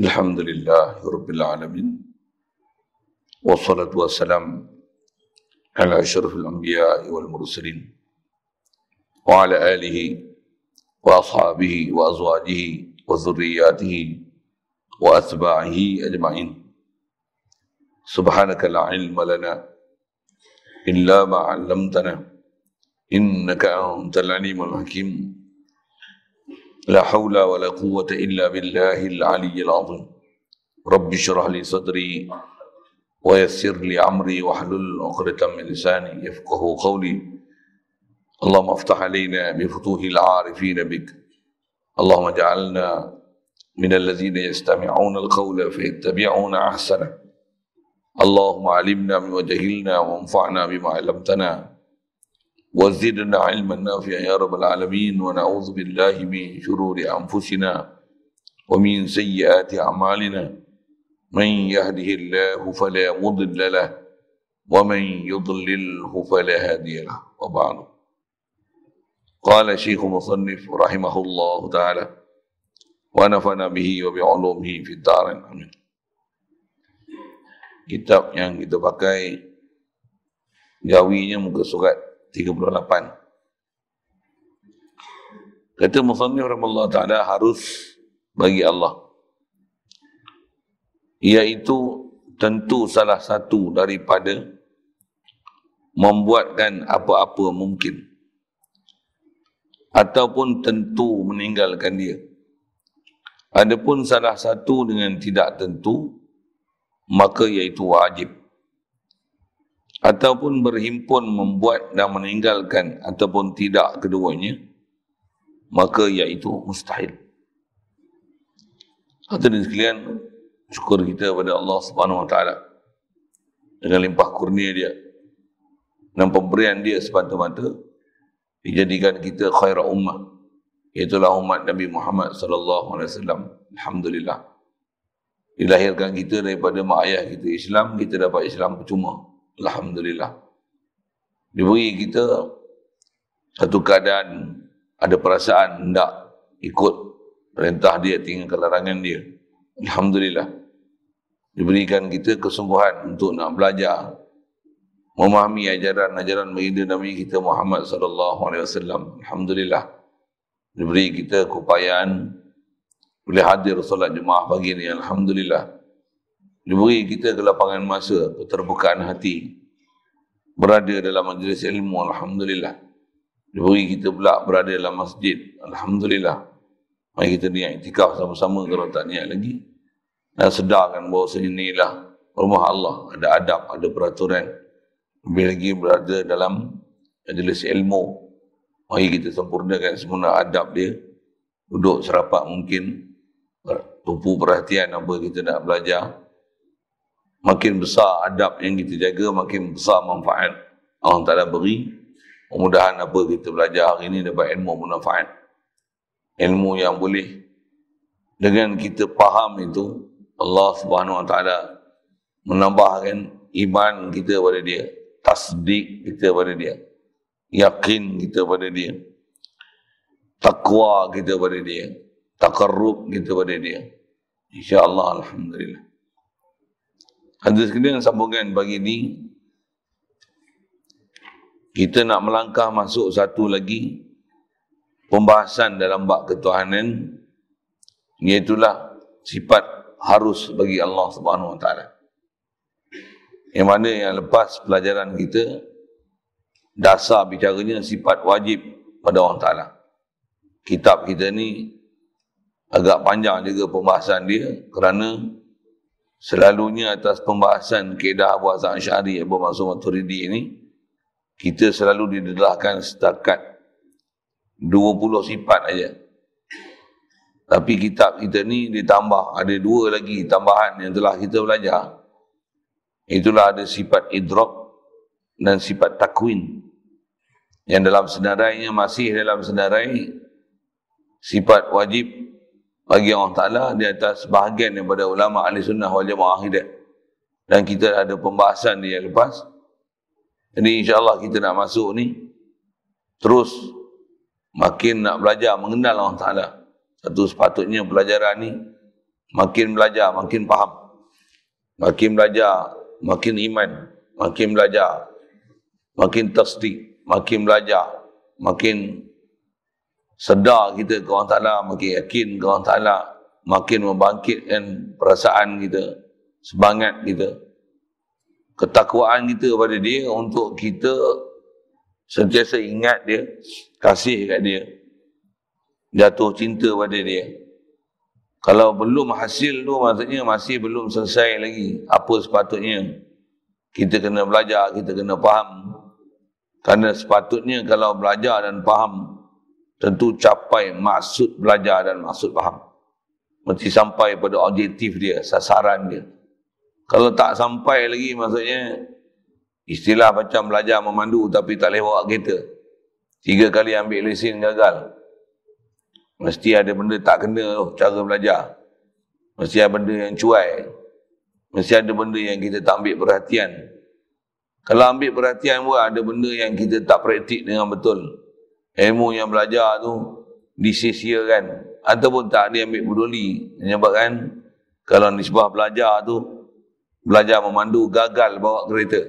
الحمد لله رب العالمين والصلاة والسلام على أشرف الأنبياء والمرسلين وعلى آله وأصحابه وأزواجه وذرياته وأتباعه أجمعين سبحانك لا علم لنا إلا ما علمتنا إنك أنت العليم الحكيم لا حول ولا قوة إلا بالله العلي العظيم. رب اشرح لي صدري ويسر لي أمري واحلل عقدة من لساني يفقه قولي. اللهم افتح علينا بفتوح العارفين بك. اللهم اجعلنا من الذين يستمعون القول فيتبعون أحسنه. اللهم علمنا بما جهلنا وانفعنا بما علمتنا. وزدنا علما نافعا يا رب العالمين ونعوذ بالله من شرور أنفسنا ومن سيئات أعمالنا. من يهده الله فلا مضل له ومن يضلله فلا هادي له وبعد. قال شيخ مصنف رحمه الله تعالى ونفعنا به وبعلومه في الدارين آمين. Kitab yang kita pakai jawinya muka surat. 38. Kata Musannif rahimahullah ta'ala harus bagi Allah. Iaitu tentu salah satu daripada membuatkan apa-apa mungkin. Ataupun tentu meninggalkan dia. Adapun salah satu dengan tidak tentu, maka iaitu wajib ataupun berhimpun membuat dan meninggalkan ataupun tidak keduanya maka iaitu mustahil. Hadirin sekalian syukur kita kepada Allah Subhanahu wa taala. Dengan limpah kurnia dia dan pemberian dia semata-mata dijadikan kita khair ummah. Itulah umat Nabi Muhammad sallallahu alaihi wasallam. Alhamdulillah. Dilahirkan kita daripada mak ayah kita Islam kita dapat Islam percuma Alhamdulillah. Diberi kita satu keadaan ada perasaan hendak ikut perintah dia tinggalkan larangan dia. Alhamdulillah. Diberikan kita kesungguhan untuk nak belajar memahami ajaran-ajaran baginda Nabi kita Muhammad sallallahu alaihi wasallam. Alhamdulillah. Diberi kita keupayaan boleh hadir solat jemaah pagi ni. Alhamdulillah diberi kita kelapangan masa, keterbukaan hati, berada dalam majlis ilmu, Alhamdulillah. Diberi kita pula berada dalam masjid, Alhamdulillah. Mari kita niat itikaf sama-sama kalau tak niat lagi. Dan sedarkan bahawa inilah rumah Allah, ada adab, ada peraturan. Lebih lagi berada dalam majlis ilmu. Mari kita sempurnakan semua adab dia. Duduk serapat mungkin, tumpu perhatian apa kita nak belajar makin besar adab yang kita jaga, makin besar manfaat Allah Ta'ala beri. Mudah-mudahan apa kita belajar hari ini dapat ilmu manfaat. Ilmu yang boleh dengan kita faham itu, Allah Subhanahu Wa Ta'ala menambahkan iman kita pada dia, tasdik kita pada dia, yakin kita pada dia, takwa kita pada dia, takarrub kita pada dia. InsyaAllah, Alhamdulillah. Hadis sekalian sambungan bagi ini kita nak melangkah masuk satu lagi pembahasan dalam bab ketuhanan iaitulah sifat harus bagi Allah Subhanahu Wa Taala. Yang mana yang lepas pelajaran kita dasar bicaranya sifat wajib pada Allah Taala. Kitab kita ni agak panjang juga pembahasan dia kerana selalunya atas pembahasan kedah Abu Hasan Syari Abu Mansur Maturidi ini kita selalu didedahkan setakat 20 sifat aja. Tapi kitab kita ni ditambah ada dua lagi tambahan yang telah kita belajar. Itulah ada sifat idrak dan sifat takwin. Yang dalam senarainya masih dalam senarai sifat wajib bagi Allah Ta'ala di atas bahagian daripada ulama ahli sunnah wal jamaah kita. Dan kita ada pembahasan di yang lepas. Jadi insyaAllah kita nak masuk ni, terus makin nak belajar mengenal Allah Ta'ala. Satu sepatutnya pelajaran ni makin belajar, makin faham. Makin belajar, makin iman. Makin belajar, makin tasdik. Makin belajar, makin sedar kita ke Allah Ta'ala, makin yakin ke Allah Ta'ala, makin membangkitkan perasaan kita, semangat kita, ketakwaan kita pada dia untuk kita sentiasa ingat dia, kasih kat dia, jatuh cinta pada dia. Kalau belum hasil tu maksudnya masih belum selesai lagi apa sepatutnya. Kita kena belajar, kita kena faham. Kerana sepatutnya kalau belajar dan faham, tentu capai maksud belajar dan maksud faham. Mesti sampai pada objektif dia, sasaran dia. Kalau tak sampai lagi maksudnya istilah macam belajar memandu tapi tak bawa kereta. Tiga kali ambil lesen gagal. Mesti ada benda tak kena tu cara belajar. Mesti ada benda yang cuai. Mesti ada benda yang kita tak ambil perhatian. Kalau ambil perhatian pun ada benda yang kita tak praktik dengan betul. Ilmu yang belajar tu disisiakan. Ataupun tak ada ambil peduli. Menyebabkan kalau nisbah belajar tu belajar memandu gagal bawa kereta.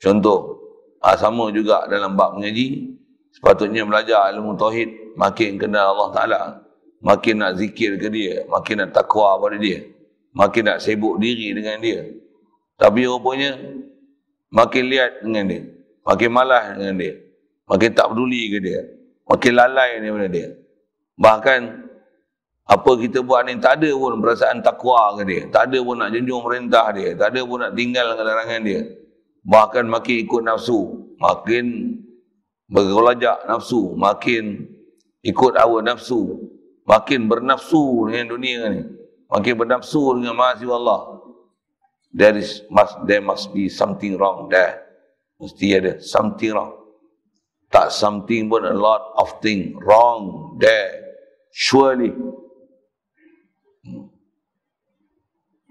Contoh, ah, sama juga dalam bab mengaji, sepatutnya belajar ilmu tauhid makin kenal Allah Taala, makin nak zikir ke dia, makin nak takwa pada dia, makin nak sibuk diri dengan dia. Tapi rupanya makin lihat dengan dia, makin malas dengan dia, makin tak peduli ke dia, makin lalai daripada dia. Bahkan apa kita buat ni tak ada pun perasaan takwa ke dia. Tak ada pun nak junjung perintah dia. Tak ada pun nak tinggal dengan larangan dia. Bahkan makin ikut nafsu. Makin bergelajak nafsu. Makin ikut hawa nafsu. Makin bernafsu dengan dunia ni. Makin bernafsu dengan mahasiswa Allah. There is must there must be something wrong there. Mesti ada something wrong. Tak something pun a lot of thing wrong there. Surely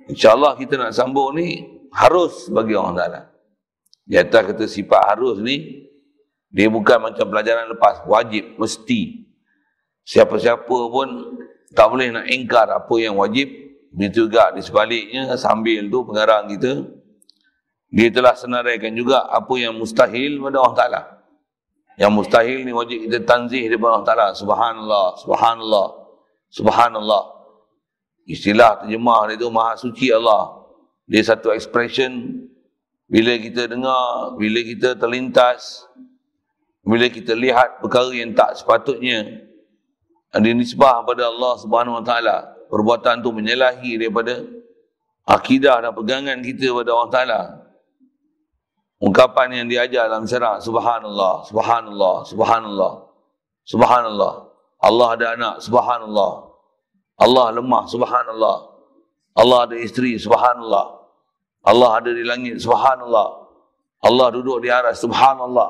InsyaAllah kita nak sambung ni harus bagi orang Ta'ala. Di atas kata sifat harus ni, dia bukan macam pelajaran lepas, wajib, mesti. Siapa-siapa pun tak boleh nak ingkar apa yang wajib. Begitu juga di sebaliknya, sambil tu pengarang kita, dia telah senaraikan juga apa yang mustahil pada Allah Ta'ala. Yang mustahil ni wajib kita tanzih daripada Allah Ta'ala. Subhanallah, subhanallah, subhanallah. Istilah terjemah dia tu maha suci Allah. Dia satu expression bila kita dengar, bila kita terlintas, bila kita lihat perkara yang tak sepatutnya ada nisbah pada Allah Subhanahu Wa Taala, perbuatan tu menyalahi daripada akidah dan pegangan kita pada Allah Taala. Ungkapan yang diajar dalam syarak subhanallah, subhanallah, subhanallah. Subhanallah. Allah ada anak, subhanallah. Allah lemah, subhanallah. Allah ada isteri, subhanallah. Allah ada di langit, subhanallah. Allah duduk di aras, subhanallah.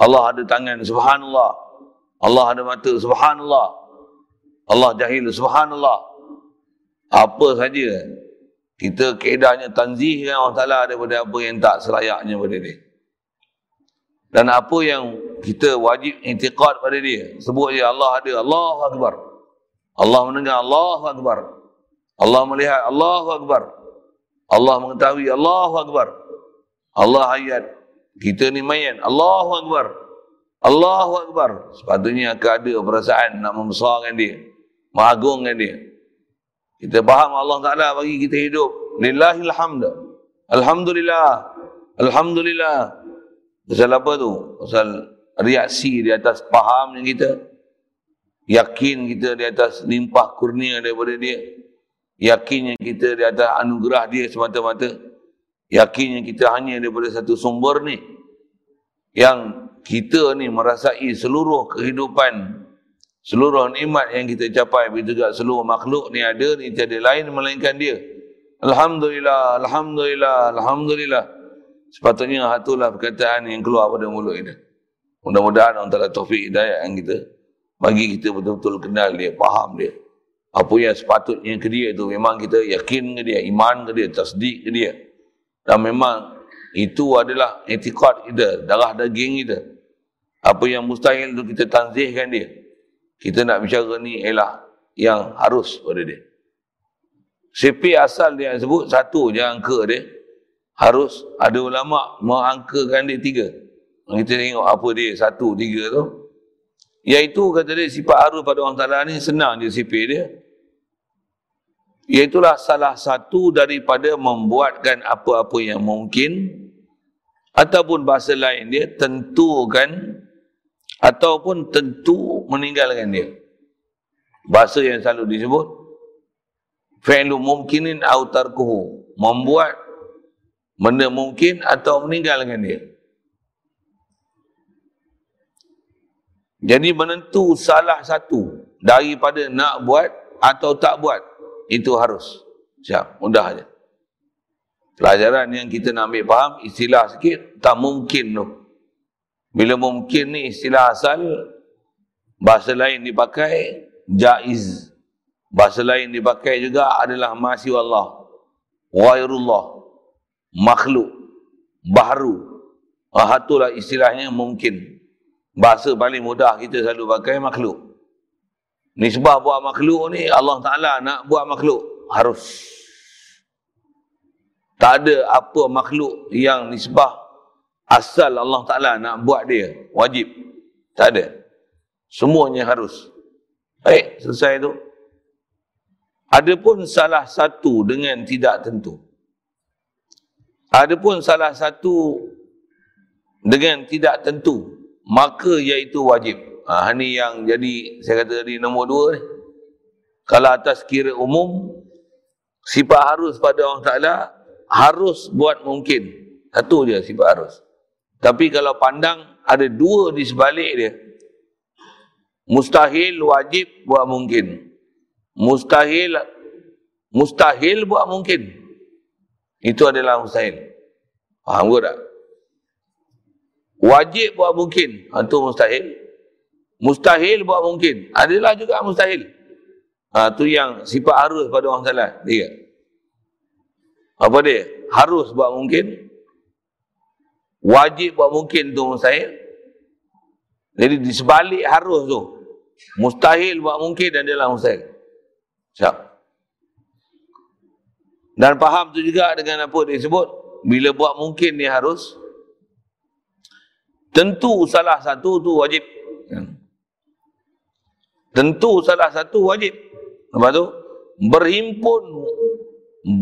Allah ada tangan, subhanallah. Allah ada mata, subhanallah. Allah jahil, subhanallah. Apa saja kita keedahnya tanzih dengan Allah Ta'ala daripada apa yang tak selayaknya pada dia. Dan apa yang kita wajib intiqad pada dia. Sebut je Allah ada, Allah Akbar. Allah mendengar Allahu Akbar. Allah melihat Allahu Akbar. Allah mengetahui Allahu Akbar. Allah ayat kita ni mayan Allahu Akbar. Allahu Akbar. Sepatutnya akan ada perasaan nak membesarkan dia. Mengagungkan dia. Kita faham Allah Ta'ala bagi kita hidup. Lillahil hamd. Alhamdulillah. Alhamdulillah. Pasal apa tu? Pasal reaksi di atas fahamnya kita yakin kita di atas limpah kurnia daripada dia yakinnya kita di atas anugerah dia semata-mata yakinnya kita hanya daripada satu sumber ni yang kita ni merasai seluruh kehidupan seluruh nikmat yang kita capai begitu juga seluruh makhluk ni ada ni tiada lain melainkan dia Alhamdulillah Alhamdulillah Alhamdulillah sepatutnya itulah perkataan yang keluar pada mulut kita mudah-mudahan Allah Ta'ala taufik hidayah yang kita bagi kita betul-betul kenal dia, faham dia. Apa yang sepatutnya ke dia itu memang kita yakin ke dia, iman ke dia, tasdik ke dia. Dan memang itu adalah etikot kita, darah daging kita. Apa yang mustahil itu kita tanzihkan dia. Kita nak bicara ni ialah yang harus pada dia. CP asal dia sebut satu je angka dia. Harus ada ulama mengangkakan dia tiga. Kita tengok apa dia satu, tiga tu. Iaitu kata dia sifat harus pada orang Ta'ala ni senang dia CP dia. Iaitulah salah satu daripada membuatkan apa-apa yang mungkin ataupun bahasa lain dia tentukan ataupun tentu meninggalkan dia. Bahasa yang selalu disebut fi'lu mumkinin au tarkuhu. Membuat benda mungkin atau meninggalkan dia. Jadi menentu salah satu daripada nak buat atau tak buat itu harus. Siap mudah aja. Pelajaran yang kita nak ambil faham istilah sikit tak mungkin tu bila mungkin ni istilah asal bahasa lain dipakai jaiz Bahasa lain dipakai juga adalah masih Allah. Wairullah. Makhluk. Baharu. Ah, itulah istilahnya mungkin. Bahasa paling mudah kita selalu pakai makhluk. Nisbah buat makhluk ni Allah Ta'ala nak buat makhluk. Harus. Tak ada apa makhluk yang nisbah asal Allah Ta'ala nak buat dia. Wajib. Tak ada. Semuanya harus. Baik, selesai tu. Adapun salah satu dengan tidak tentu. Adapun salah satu dengan tidak tentu, maka iaitu wajib. Ha, ini yang jadi, saya kata tadi nombor dua ni. Kalau atas kira umum, sifat harus pada Allah Ta'ala, harus buat mungkin. Satu je sifat harus. Tapi kalau pandang, ada dua di sebalik dia. Mustahil, wajib, buat mungkin. Mustahil mustahil buat mungkin. Itu adalah mustahil. Faham ke tak? Wajib buat mungkin. Itu ha, mustahil. Mustahil buat mungkin. Adalah juga mustahil. Ha, itu yang sifat harus pada orang salah. Tiga. Apa dia? Harus buat mungkin wajib buat mungkin tu mustahil jadi di sebalik harus tu mustahil buat mungkin dan adalah mustahil Siap. Dan faham tu juga dengan apa dia sebut. Bila buat mungkin ni harus. Tentu salah satu tu wajib. Tentu salah satu wajib. Lepas tu. Berhimpun.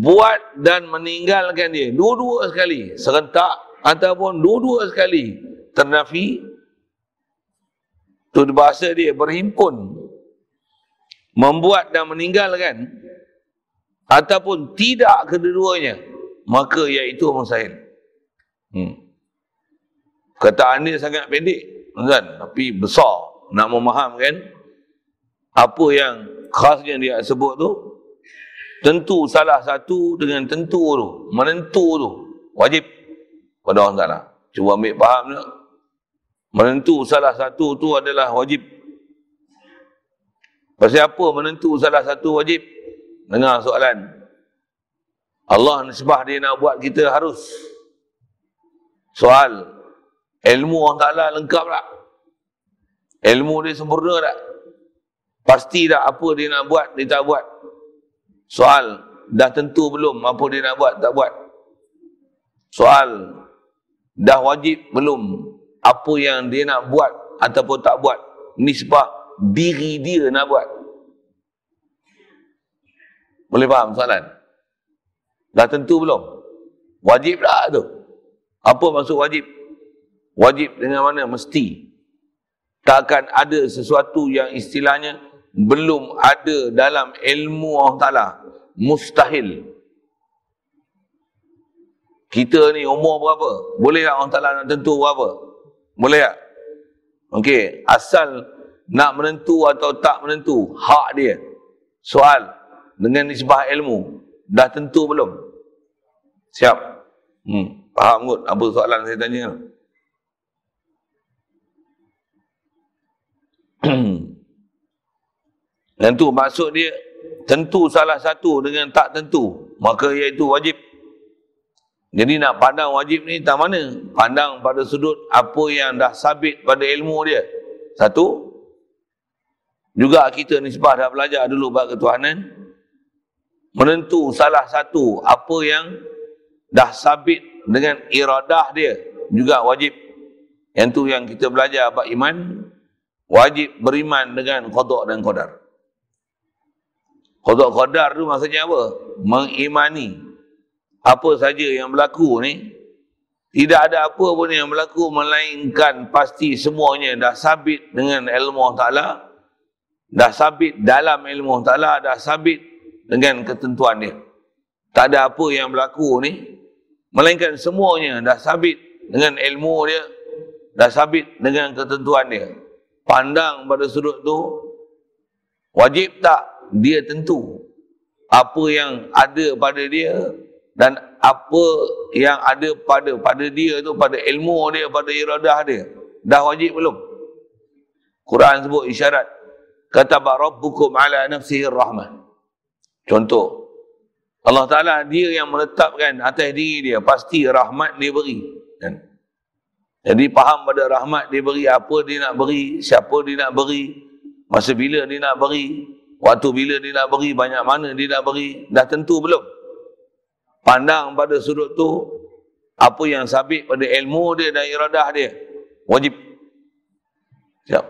Buat dan meninggalkan dia. Dua-dua sekali. Serentak. Ataupun dua-dua sekali. Ternafi. Tu bahasa dia. Berhimpun membuat dan meninggalkan ataupun tidak kedua-duanya maka iaitu mustahil hmm. kataan dia sangat pendek kan tapi besar nak memahamkan apa yang khasnya dia sebut tu tentu salah satu dengan tentu tu menentu tu wajib pada orang Ta'ala cuba ambil faham tu menentu salah satu tu adalah wajib Pasal apa menentu salah satu wajib? Dengar soalan. Allah nisbah dia nak buat kita harus. Soal. Ilmu Allah Ta'ala lengkap tak? Ilmu dia sempurna tak? Pasti tak apa dia nak buat, dia tak buat. Soal. Dah tentu belum apa dia nak buat, tak buat. Soal. Dah wajib belum apa yang dia nak buat ataupun tak buat. Nisbah diri dia nak buat. Boleh faham soalan? Dah tentu belum? Wajib tak tu? Apa maksud wajib? Wajib dengan mana? Mesti. Takkan ada sesuatu yang istilahnya belum ada dalam ilmu Allah Ta'ala. Mustahil. Kita ni umur berapa? Boleh tak Allah Ta'ala nak tentu berapa? Boleh tak? Okey, asal nak menentu atau tak menentu hak dia soal dengan nisbah ilmu dah tentu belum siap hmm faham kot apa soalan saya tanya tentu maksud dia tentu salah satu dengan tak tentu maka iaitu wajib jadi nak pandang wajib ni tak mana. Pandang pada sudut apa yang dah sabit pada ilmu dia. Satu juga kita nisbah dah belajar dulu bab ketuhanan. menentu salah satu apa yang dah sabit dengan iradah dia juga wajib. Yang tu yang kita belajar bab iman wajib beriman dengan qada dan qadar. Qada qadar tu maksudnya apa? Mengimani apa saja yang berlaku ni tidak ada apa pun yang berlaku melainkan pasti semuanya dah sabit dengan ilmu Ta'ala dah sabit dalam ilmu Ta'ala dah sabit dengan ketentuan dia. Tak ada apa yang berlaku ni melainkan semuanya dah sabit dengan ilmu dia dah sabit dengan ketentuan dia. Pandang pada sudut tu wajib tak dia tentu apa yang ada pada dia dan apa yang ada pada pada dia tu pada ilmu dia pada iradah dia dah wajib belum Quran sebut isyarat kata rabbukum ala nafsihi rahmah contoh Allah Ta'ala dia yang menetapkan atas diri dia. Pasti rahmat dia beri. Kan? Jadi faham pada rahmat dia beri. Apa dia nak beri. Siapa dia nak beri. Masa bila dia nak beri. Waktu bila dia nak beri. Banyak mana dia nak beri. Dah tentu belum? Pandang pada sudut tu. Apa yang sabit pada ilmu dia dan iradah dia. Wajib. Siap.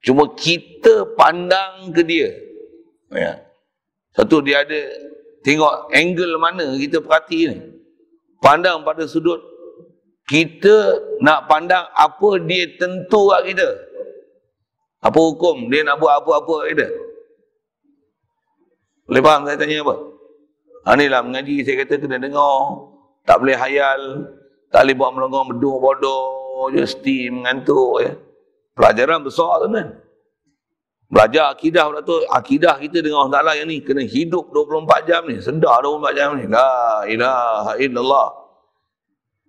Cuma kita pandang ke dia. Ya. Satu dia ada Tengok angle mana kita perhati ni. Pandang pada sudut. Kita nak pandang apa dia tentu kat kita. Apa hukum dia nak buat apa-apa kita. Boleh faham saya tanya apa? Ha, ni lah mengaji saya kata kena dengar. Tak boleh hayal. Tak boleh buat melonggar medung bodoh. Just steam mengantuk. Ya. Pelajaran besar tu kan. Belajar akidah pula tu, akidah kita dengan Allah Ta'ala yang ni, kena hidup 24 jam ni, sedar 24 jam ni. La ilaha illallah.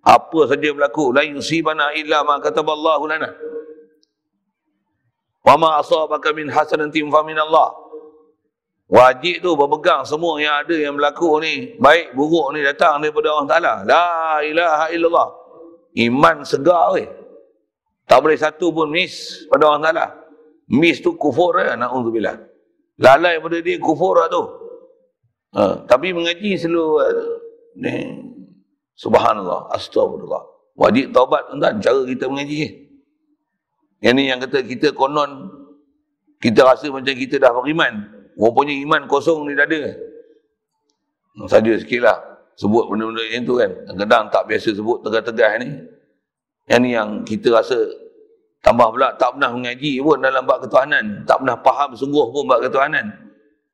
Apa saja berlaku, la yusibana illa ma kataballahu lana. Wa ma asabaka min hasanatin fa min Allah. Wajib tu berpegang semua yang ada yang berlaku ni, baik buruk ni datang daripada Allah Ta'ala. La ilaha illallah. Iman segar weh. Tak boleh satu pun miss pada Allah Ta'ala. Mis tu kufur ya, na'udzubillah. Lalai pada dia kufur lah tu. Ha, tapi mengaji selalu uh, ni, subhanallah, astagfirullah. Wajib taubat tuan cara kita mengaji. Yang ni yang kata kita konon, kita rasa macam kita dah beriman. Rupanya iman kosong ni dah ada. Saja sikit lah. Sebut benda-benda yang tu kan. Kadang-kadang tak biasa sebut tegas-tegas ni. Yang ni yang kita rasa Tambah pula tak pernah mengaji pun dalam bab ketuhanan. Tak pernah faham sungguh pun bab ketuhanan.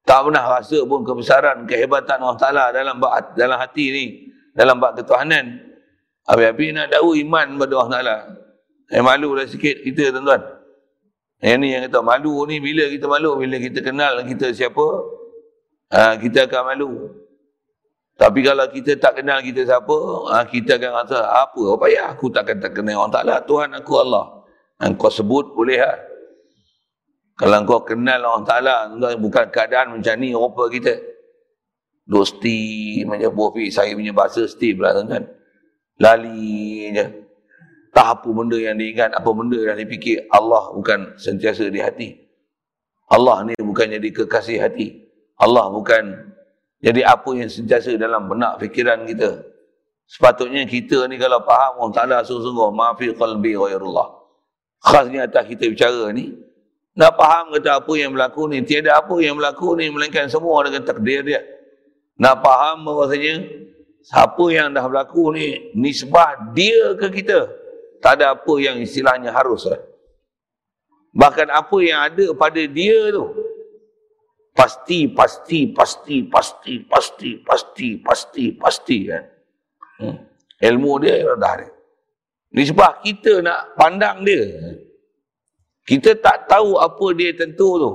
Tak pernah rasa pun kebesaran, kehebatan Allah Ta'ala dalam bab, dalam hati ni. Dalam bab ketuhanan. Habis-habis nak tahu iman pada Allah Ta'ala. Eh, malu dah sikit kita tuan-tuan. Yang ni yang kata malu ni bila kita malu? Bila kita kenal kita siapa? Ha, kita akan malu. Tapi kalau kita tak kenal kita siapa, ha, kita akan rasa apa? Apa ya? Aku takkan tak kenal Allah Ta'ala. Tuhan aku Allah. Engkau sebut boleh lah. Kalau kau kenal Allah Ta'ala, bukan keadaan macam ni rupa kita. Dosti, macam Bofi, saya punya bahasa Steve lah kan. Lali je. Tak apa benda yang diingat, apa benda yang dipikir. Allah bukan sentiasa di hati. Allah ni bukan jadi kekasih hati. Allah bukan jadi apa yang sentiasa dalam benak fikiran kita. Sepatutnya kita ni kalau faham Allah Ta'ala sungguh-sungguh, maafi qalbi ghairullah khasnya atas kita bicara ni nak faham kata apa yang berlaku ni tiada apa yang berlaku ni melainkan semua dengan takdir dia nak faham bahawasanya siapa yang dah berlaku ni nisbah dia ke kita tak ada apa yang istilahnya harus lah. Bahkan apa yang ada pada dia tu, pasti, pasti, pasti, pasti, pasti, pasti, pasti, pasti kan. Hmm. Ilmu dia dah ada. Ini sebab kita nak pandang dia. Kita tak tahu apa dia tentu tu.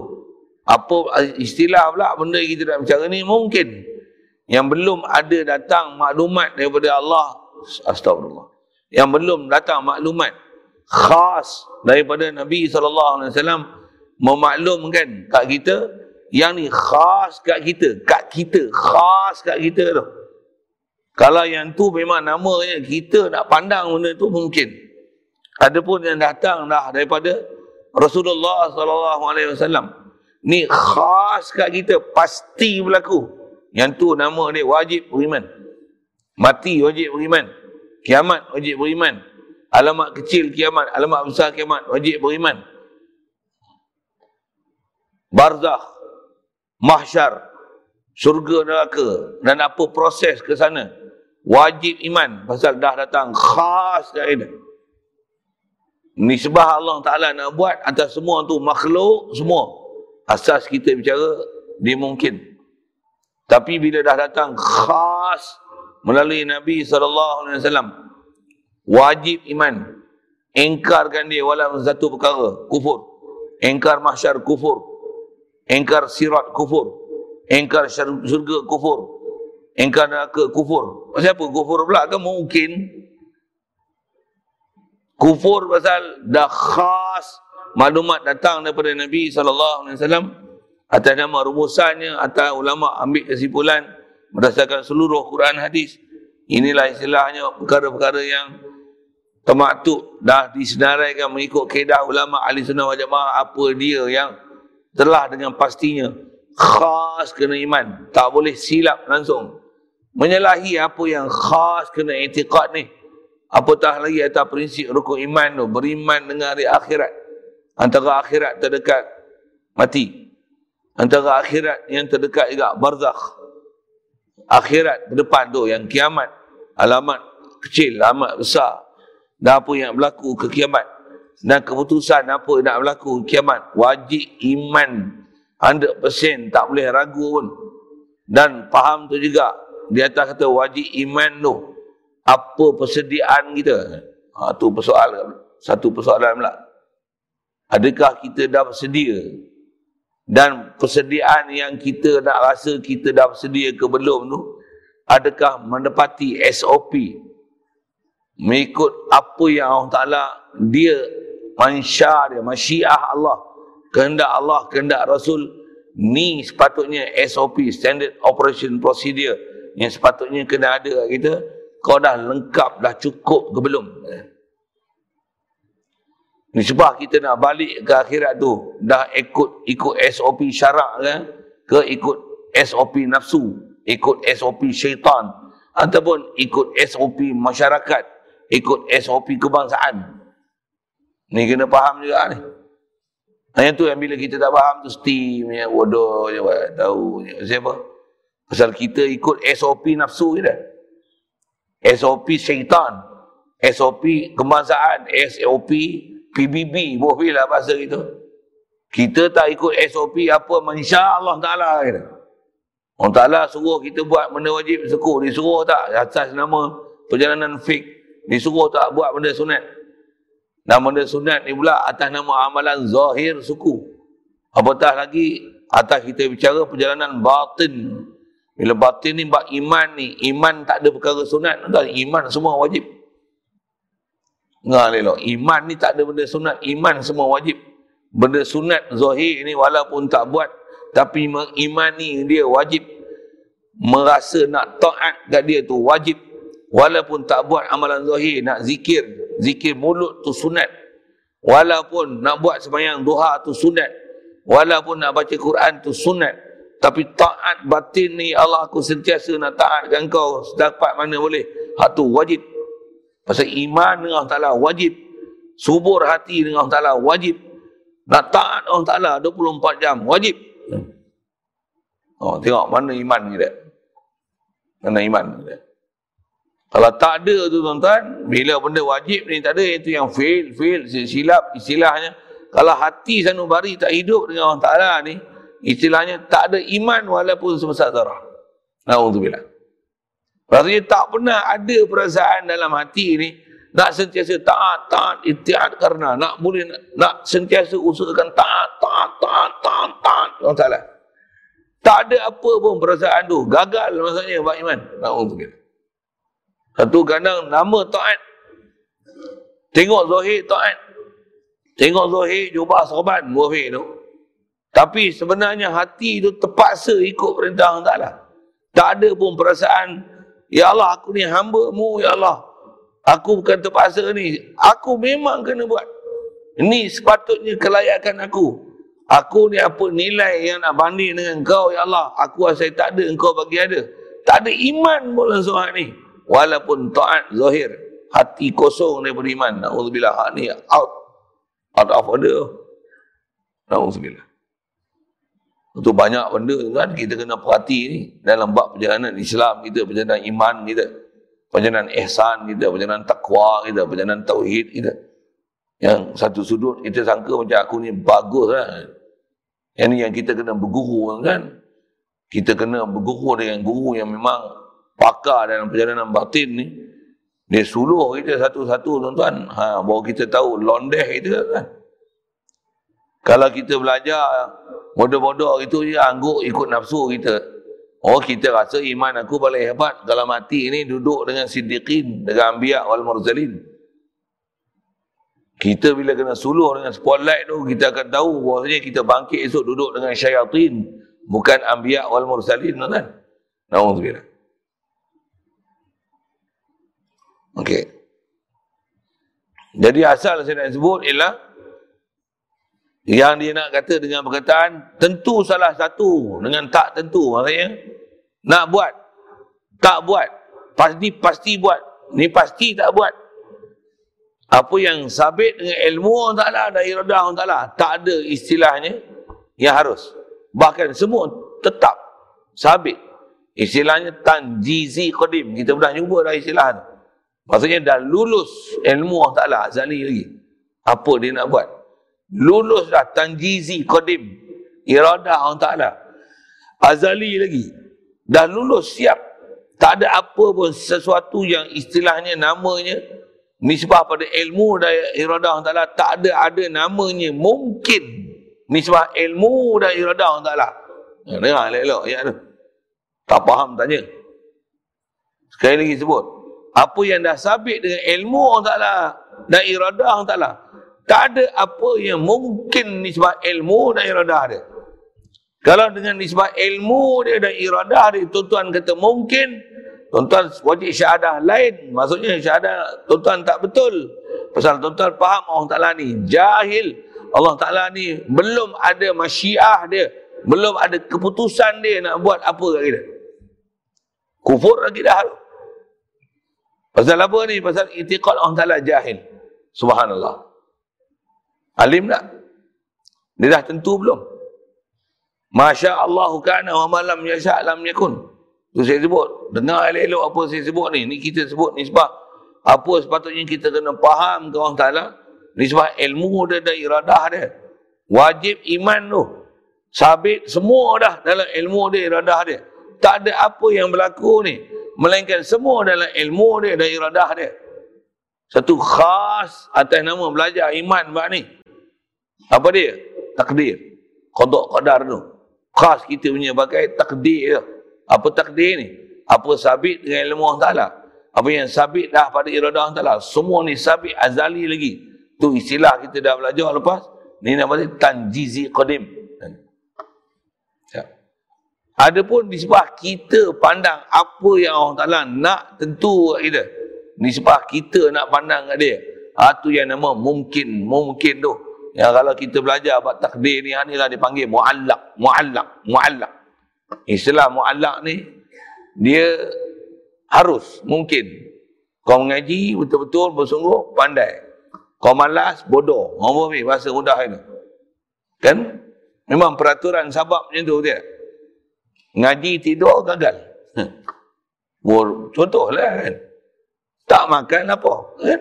Apa istilah pula benda kita nak bicara ni mungkin yang belum ada datang maklumat daripada Allah. Astagfirullah. Yang belum datang maklumat khas daripada Nabi SAW memaklumkan kat kita yang ni khas kat kita. Kat kita. Khas kat kita tu. Kalau yang tu memang namanya kita nak pandang benda tu mungkin. Adapun yang datang dah daripada Rasulullah sallallahu alaihi wasallam. Ni khas kat kita pasti berlaku. Yang tu nama dia wajib beriman. Mati wajib beriman. Kiamat wajib beriman. Alamat kecil kiamat, alamat besar kiamat wajib beriman. Barzakh, mahsyar, syurga neraka dan apa proses ke sana wajib iman pasal dah datang khas dari dia. Nisbah Allah Ta'ala nak buat atas semua tu makhluk semua. Asas kita bicara dia mungkin. Tapi bila dah datang khas melalui Nabi SAW wajib iman. Engkarkan dia walau satu perkara kufur. Engkar mahsyar kufur. Engkar sirat kufur. Engkar syurga kufur. Engkar neraka kufur. Siapa kufur pula kan mungkin kufur pasal dah khas maklumat datang daripada Nabi sallallahu alaihi wasallam atas nama rumusannya atas ulama ambil kesimpulan berdasarkan seluruh Quran hadis inilah istilahnya perkara-perkara yang termaktub dah disenaraikan mengikut kedah ulama ahli sunnah wal jamaah apa dia yang telah dengan pastinya khas kena iman tak boleh silap langsung menyalahi apa yang khas kena etiqat ni Apatah lagi atas prinsip rukun iman tu. Beriman dengan hari akhirat. Antara akhirat terdekat mati. Antara akhirat yang terdekat juga barzakh. Akhirat ke depan tu yang kiamat. Alamat kecil, alamat besar. Dan apa yang berlaku ke kiamat. Dan keputusan apa yang nak berlaku ke kiamat. Wajib iman 100% tak boleh ragu pun. Dan faham tu juga. Di atas kata wajib iman tu apa persediaan kita? Ha, tu persoalan. Satu persoalan pula. Adakah kita dah bersedia? Dan persediaan yang kita nak rasa kita dah bersedia ke belum tu, adakah menepati SOP? Mengikut apa yang Allah Ta'ala, dia mansya dia, masyiah Allah, kehendak Allah, kehendak Rasul, ni sepatutnya SOP, Standard Operation Procedure, yang sepatutnya kena ada kita, kau dah lengkap, dah cukup ke belum? Ni sebab kita nak balik ke akhirat tu, dah ikut ikut SOP syarak ke, ke ikut SOP nafsu, ikut SOP syaitan, ataupun ikut SOP masyarakat, ikut SOP kebangsaan. Ni kena faham juga ni. Hanya tu yang bila kita tak faham tu steam ya, bodoh je, tahu je. Siapa? Pasal kita ikut SOP nafsu je dah. SOP syaitan, SOP kebangsaan, SOP PBB, boleh lah bahasa itu. Kita tak ikut SOP apa mansya Allah Ta'ala. Kata. Allah Ta'ala suruh kita buat benda wajib suku. Disuruh tak atas nama perjalanan fik. Disuruh tak buat benda sunat. Dan benda sunat ni pula atas nama amalan zahir suku. Apatah lagi atas kita bicara perjalanan batin bila batin ni bak iman ni, iman tak ada perkara sunat, tak iman semua wajib. Enggak lelo, iman ni tak ada benda sunat, iman semua wajib. Benda sunat zahir ni walaupun tak buat, tapi mengimani dia wajib. Merasa nak taat kat dia tu wajib. Walaupun tak buat amalan zahir, nak zikir, zikir mulut tu sunat. Walaupun nak buat sembahyang duha tu sunat. Walaupun nak baca Quran tu sunat. Tapi taat batin ni Allah aku sentiasa nak taatkan kau sedapat mana boleh. Hak tu wajib. Pasal iman dengan Allah Ta'ala wajib. Subur hati dengan Allah Ta'ala wajib. Nak taat Allah Ta'ala 24 jam wajib. Oh, tengok mana iman kita. Mana iman kita. Kalau tak ada tu tuan-tuan, bila benda wajib ni tak ada, itu yang fail, fail, silap istilahnya. Kalau hati sanubari tak hidup dengan Allah Ta'ala ni, Istilahnya tak ada iman walaupun sebesar zarah. Alhamdulillah. Maksudnya tak pernah ada perasaan dalam hati ini nak sentiasa taat, taat, itiat karena nak boleh nak, nak sentiasa usahakan taat, taat, taat, taat, taat. Allah Ta'ala. Tak ada apa pun perasaan tu. Gagal maksudnya buat iman. Alhamdulillah. Satu kadang nama taat. Tengok Zohir taat. Tengok Zohir jubah sorban Zohir tu. Tapi sebenarnya hati itu terpaksa ikut perintah Allah. Tak ada pun perasaan, Ya Allah aku ni hamba mu, Ya Allah. Aku bukan terpaksa ni. Aku memang kena buat. Ini sepatutnya kelayakan aku. Aku ni apa nilai yang nak banding dengan kau ya Allah. Aku rasa tak ada engkau bagi ada. Tak ada iman pun langsung hak ni. Walaupun taat zahir. Hati kosong daripada iman. Na'udzubillah hak ni out. Out of order. Na'udzubillah. Itu banyak benda kan kita kena perhati ni. Dalam bab perjalanan Islam kita. Perjalanan iman kita. Perjalanan ihsan kita. Perjalanan taqwa kita. Perjalanan tauhid kita. Yang satu sudut kita sangka macam aku ni bagus lah. Yang ni yang kita kena berguru kan. Kita kena berguru dengan guru yang memang pakar dalam perjalanan batin ni. Dia suluh kita satu-satu tuan-tuan. Ha, baru kita tahu londeh kita kan. Kalau kita belajar bodoh-bodoh itu je angguk ikut nafsu kita. Oh kita rasa iman aku paling hebat kalau mati ini duduk dengan siddiqin, dengan anbiya wal mursalin. Kita bila kena suluh dengan spotlight tu, kita akan tahu bahawasanya kita bangkit esok duduk dengan syaitan. Bukan anbiya wal mursalin, kan? Na'udzubillah. Okey. Jadi asal saya nak sebut ialah yang dia nak kata dengan perkataan tentu salah satu dengan tak tentu maksudnya. Nak buat tak buat pasti pasti buat. Ni pasti tak buat. Apa yang sabit dengan ilmu Allah Ta'ala dan iradah Allah Ta'ala tak ada. Istilahnya yang harus. Bahkan semua tetap sabit. Istilahnya tanjizi qadim. Kita pernah jumpa dah istilah tu. Maksudnya dah lulus ilmu Allah Ta'ala azali lagi. Apa dia nak buat lulus dah tanjizi qadim. Iradah Allah Ta'ala. Azali lagi. Dah lulus siap. Tak ada apa pun sesuatu yang istilahnya namanya nisbah pada ilmu dan iradah Allah Ta'ala. Tak ada ada namanya. Mungkin nisbah ilmu dan iradah Allah Ta'ala. Ya, dengar elok-elok ya tu. Tak faham tanya. Sekali lagi sebut apa yang dah sabit dengan ilmu Allah Ta'ala dan iradah Allah Ta'ala tak ada apa yang mungkin nisbah ilmu dan iradah dia kalau dengan nisbah ilmu dia dan iradah dia tuan-tuan kata mungkin Tuan-tuan wajib syahadah lain. Maksudnya syahadah tuan-tuan tak betul. Pasal tuan-tuan faham Allah Ta'ala ni. Jahil. Allah Ta'ala ni belum ada masyiah dia. Belum ada keputusan dia nak buat apa kat kita. Kufur lagi dah. Pasal apa ni? Pasal itiqat Allah Ta'ala jahil. Subhanallah. Alim tak? Dia dah tentu belum? Masya Allah kana wa malam yasha' lam yakun. Tu saya sebut. Dengar elok-elok apa saya sebut ni. Ni kita sebut ni sebab apa sepatutnya kita kena faham ke Allah Ta'ala. Ni sebab ilmu dia dan iradah dia. Wajib iman tu. Sabit semua dah dalam ilmu dia, iradah dia. Tak ada apa yang berlaku ni. Melainkan semua dalam ilmu dia dan iradah dia. Satu khas atas nama belajar iman buat ni. Apa dia? Takdir. Kodok qadar tu. Khas kita punya pakai takdir tu. Apa takdir ni? Apa sabit dengan ilmu Allah Ta'ala? Apa yang sabit dah pada iradah Allah Ta'ala? Semua ni sabit azali lagi. Tu istilah kita dah belajar lepas. Ni nama dia tanjizi qadim. Ya. Adapun di sebelah kita pandang apa yang Allah Ta'ala nak tentu kita. Di sebelah kita nak pandang kat dia. Ha, yang nama mungkin. Mungkin tu. Yang kalau kita belajar buat takdir ni, inilah dipanggil mu'allak. Mu'allak. Mu'allak. Istilah mu'allak ni, dia harus, mungkin. Kau mengaji betul-betul bersungguh, pandai. Kau malas, bodoh. Apa ni bahasa mudah ini? Kan? Memang peraturan sabab macam tu dia. Ngaji tidur, gagal. Contohlah kan. Tak makan apa. Kan?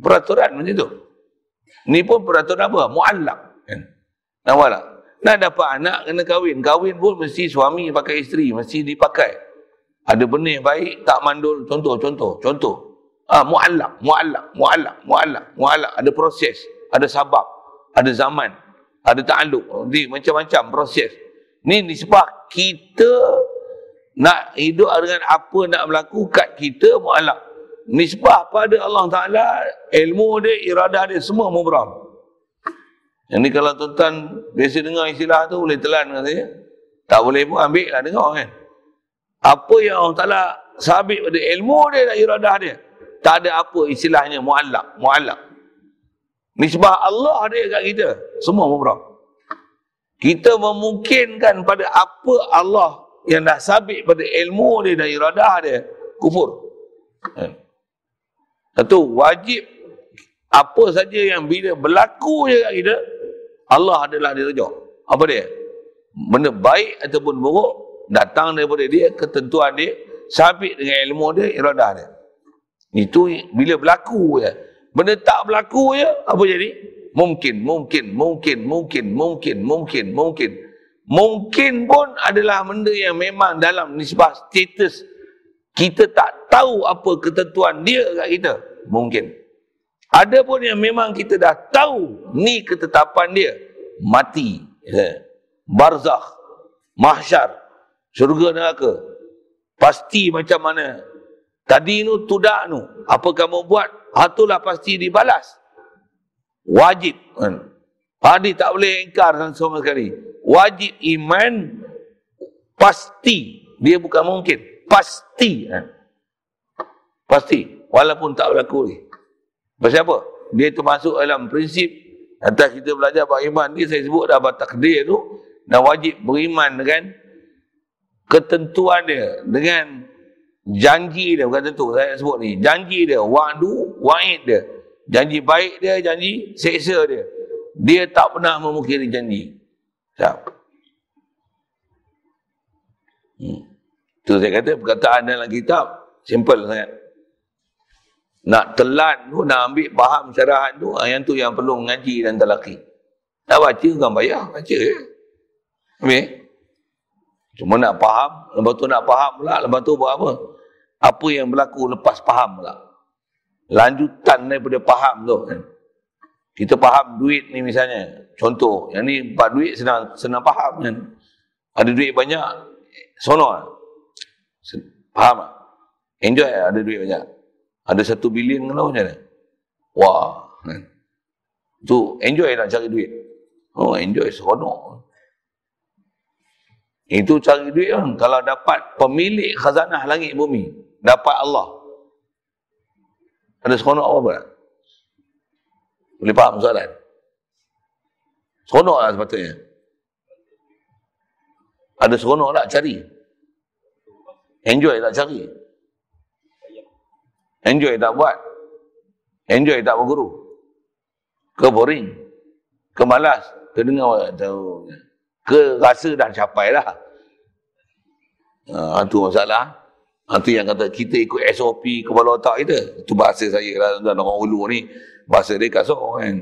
Peraturan macam tu. Ni pun peraturan apa? Mu'allak. Kan? Nampak tak? Nak dapat anak kena kahwin. Kahwin pun mesti suami pakai isteri. Mesti dipakai. Ada benih baik, tak mandul. Contoh, contoh, contoh. Ah, mu'allak, mu'allak, mu'allak, mu'allak, mu'allak. Ada proses, ada sabab, ada zaman, ada ta'aluk. Jadi macam-macam proses. Ni disebab kita nak hidup dengan apa nak berlaku kat kita mu'allak. Nisbah pada Allah Ta'ala, ilmu dia, iradah dia, semua mubrah. Yang ni kalau tuan-tuan biasa dengar istilah tu boleh telan dengan saya. Tak boleh pun ambil lah dengar kan. Apa yang Allah Ta'ala sabit pada ilmu dia dan iradah dia. Tak ada apa istilahnya mu'allak. Mu'allak. Nisbah Allah dia kat kita. Semua mubrah. kita memungkinkan pada apa Allah yang dah sabit pada ilmu dia dan iradah dia kufur satu, wajib apa saja yang bila berlaku je kat kita, Allah adalah dia rujuk. Apa dia? Benda baik ataupun buruk datang daripada dia, ketentuan dia, sabit dengan ilmu dia, iradah dia. Itu bila berlaku je. Benda tak berlaku je, apa jadi? Mungkin, mungkin, mungkin, mungkin, mungkin, mungkin, mungkin. Mungkin pun adalah benda yang memang dalam nisbah status kita tak tahu apa ketentuan dia kat kita. Mungkin. Ada pun yang memang kita dah tahu ni ketetapan dia. Mati. Ya. barzakh. Mahsyar. Syurga neraka. Pasti macam mana? Tadi nu tudak nu. Apa kamu buat? Itulah pasti dibalas. Wajib. Hadi tak boleh ingkar sama sekali. Wajib iman pasti. Dia bukan mungkin. Pasti. Kan? Pasti. Walaupun tak berlaku ni. Pasal apa? Dia termasuk dalam prinsip atas kita belajar bahawa iman ni saya sebut dah bahawa takdir tu dan wajib beriman dengan ketentuan dia dengan janji dia bukan tentu saya sebut ni janji dia wa'du wa'id dia janji baik dia janji seksa dia dia tak pernah memukiri janji siap hmm. Tu saya kata perkataan dalam kitab simple sangat nak telan tu, nak ambil faham syarahan tu, ah, yang tu yang perlu mengaji dan telaki. Nak baca kan bayar, baca ya. Habis? Cuma nak faham, lepas tu nak faham pula, lepas tu buat apa? Apa yang berlaku lepas faham pula. Lanjutan daripada faham tu. Kan? Kita faham duit ni misalnya. Contoh, yang ni buat duit senang senang faham kan. Ada duit banyak, sono Faham tak? Enjoy ada duit banyak. Ada satu bilion kalau macam mana? Wah. Kan? Tu enjoy nak cari duit. Oh enjoy seronok. Itu cari duit kan. Kalau dapat pemilik khazanah langit bumi. Dapat Allah. Ada seronok apa tak? Boleh faham soalan? Seronok lah sepatutnya. Ada seronok tak cari? Enjoy tak cari? Enjoy tak buat? Enjoy tak berguru? Ke boring? Ke malas? Ke dengar tahu? Ke rasa dah capai lah? Ha, itu masalah. Itu ha, yang kata kita ikut SOP kepala otak kita. Itu bahasa saya lah. Dan orang ulu ni. Bahasa dia kasut kan.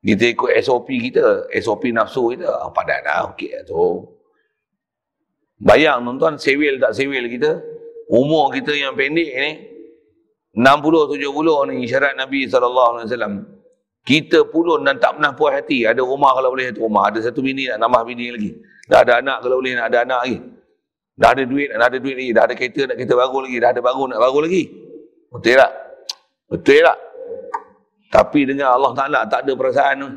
Kita ikut SOP kita. SOP nafsu kita. Ah, padat lah. Okey lah tu. Bayang tuan-tuan. Sewil tak sewil kita. Umur kita yang pendek ni. 60 70 ni syarat Nabi wasallam. Kita pulun dan tak pernah puas hati. Ada rumah kalau boleh satu rumah, ada satu bini nak nambah bini lagi. Dah ada anak kalau boleh nak ada anak lagi. Dah ada duit nak ada duit lagi, dah ada kereta nak kereta baru lagi, dah ada baru nak baru lagi. Betul tak? Betul tak? Tapi dengan Allah Taala tak ada perasaan tu.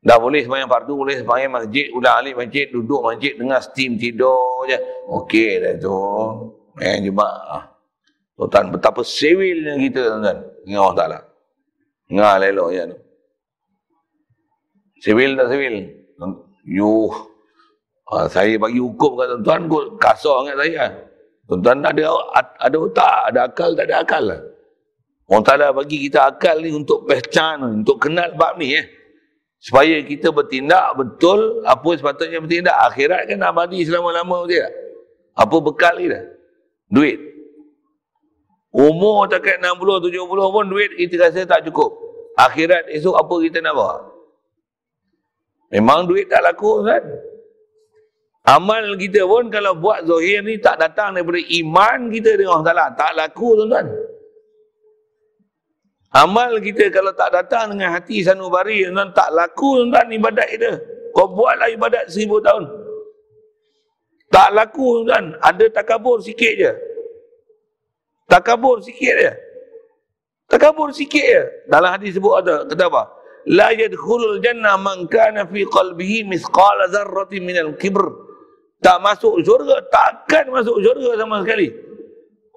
Dah boleh sembahyang fardu, boleh sembahyang masjid, ulang alik masjid, duduk masjid dengar steam tidur je. Okey dah tu. Main jemaah. Tuan betapa sewilnya kita tuan dengan Allah Taala. Ngah lelok ya tu. Sewil tak sewil? You uh, saya bagi hukum kat tuan-tuan kot kasar sangat saya. Tuan-tuan ada ada otak, ada akal, tak ada akal lah. Allah Ta'ala bagi kita akal ni untuk pehcan, untuk kenal bab ni eh. Supaya kita bertindak betul apa sepatutnya bertindak. Akhirat kan abadi selama-lama dia. Apa bekal kita? Duit. Umur takat 60, 70 pun duit kita rasa tak cukup. Akhirat esok apa kita nak bawa? Memang duit tak laku kan? Amal kita pun kalau buat zohir ni tak datang daripada iman kita dengan Allah. Tak laku tuan-tuan. Amal kita kalau tak datang dengan hati sanubari tuan tak laku tuan-tuan ibadat kita. Kau buatlah ibadat seribu tahun. Tak laku tuan-tuan. Ada takabur sikit je. Takabur sikit dia. Takabur sikit dia. Dalam hadis sebut ada. Kata apa? La yadkhulul jannah man kana fi qalbihi misqala zarratin minal kibr. Tak masuk syurga. Takkan masuk syurga sama sekali.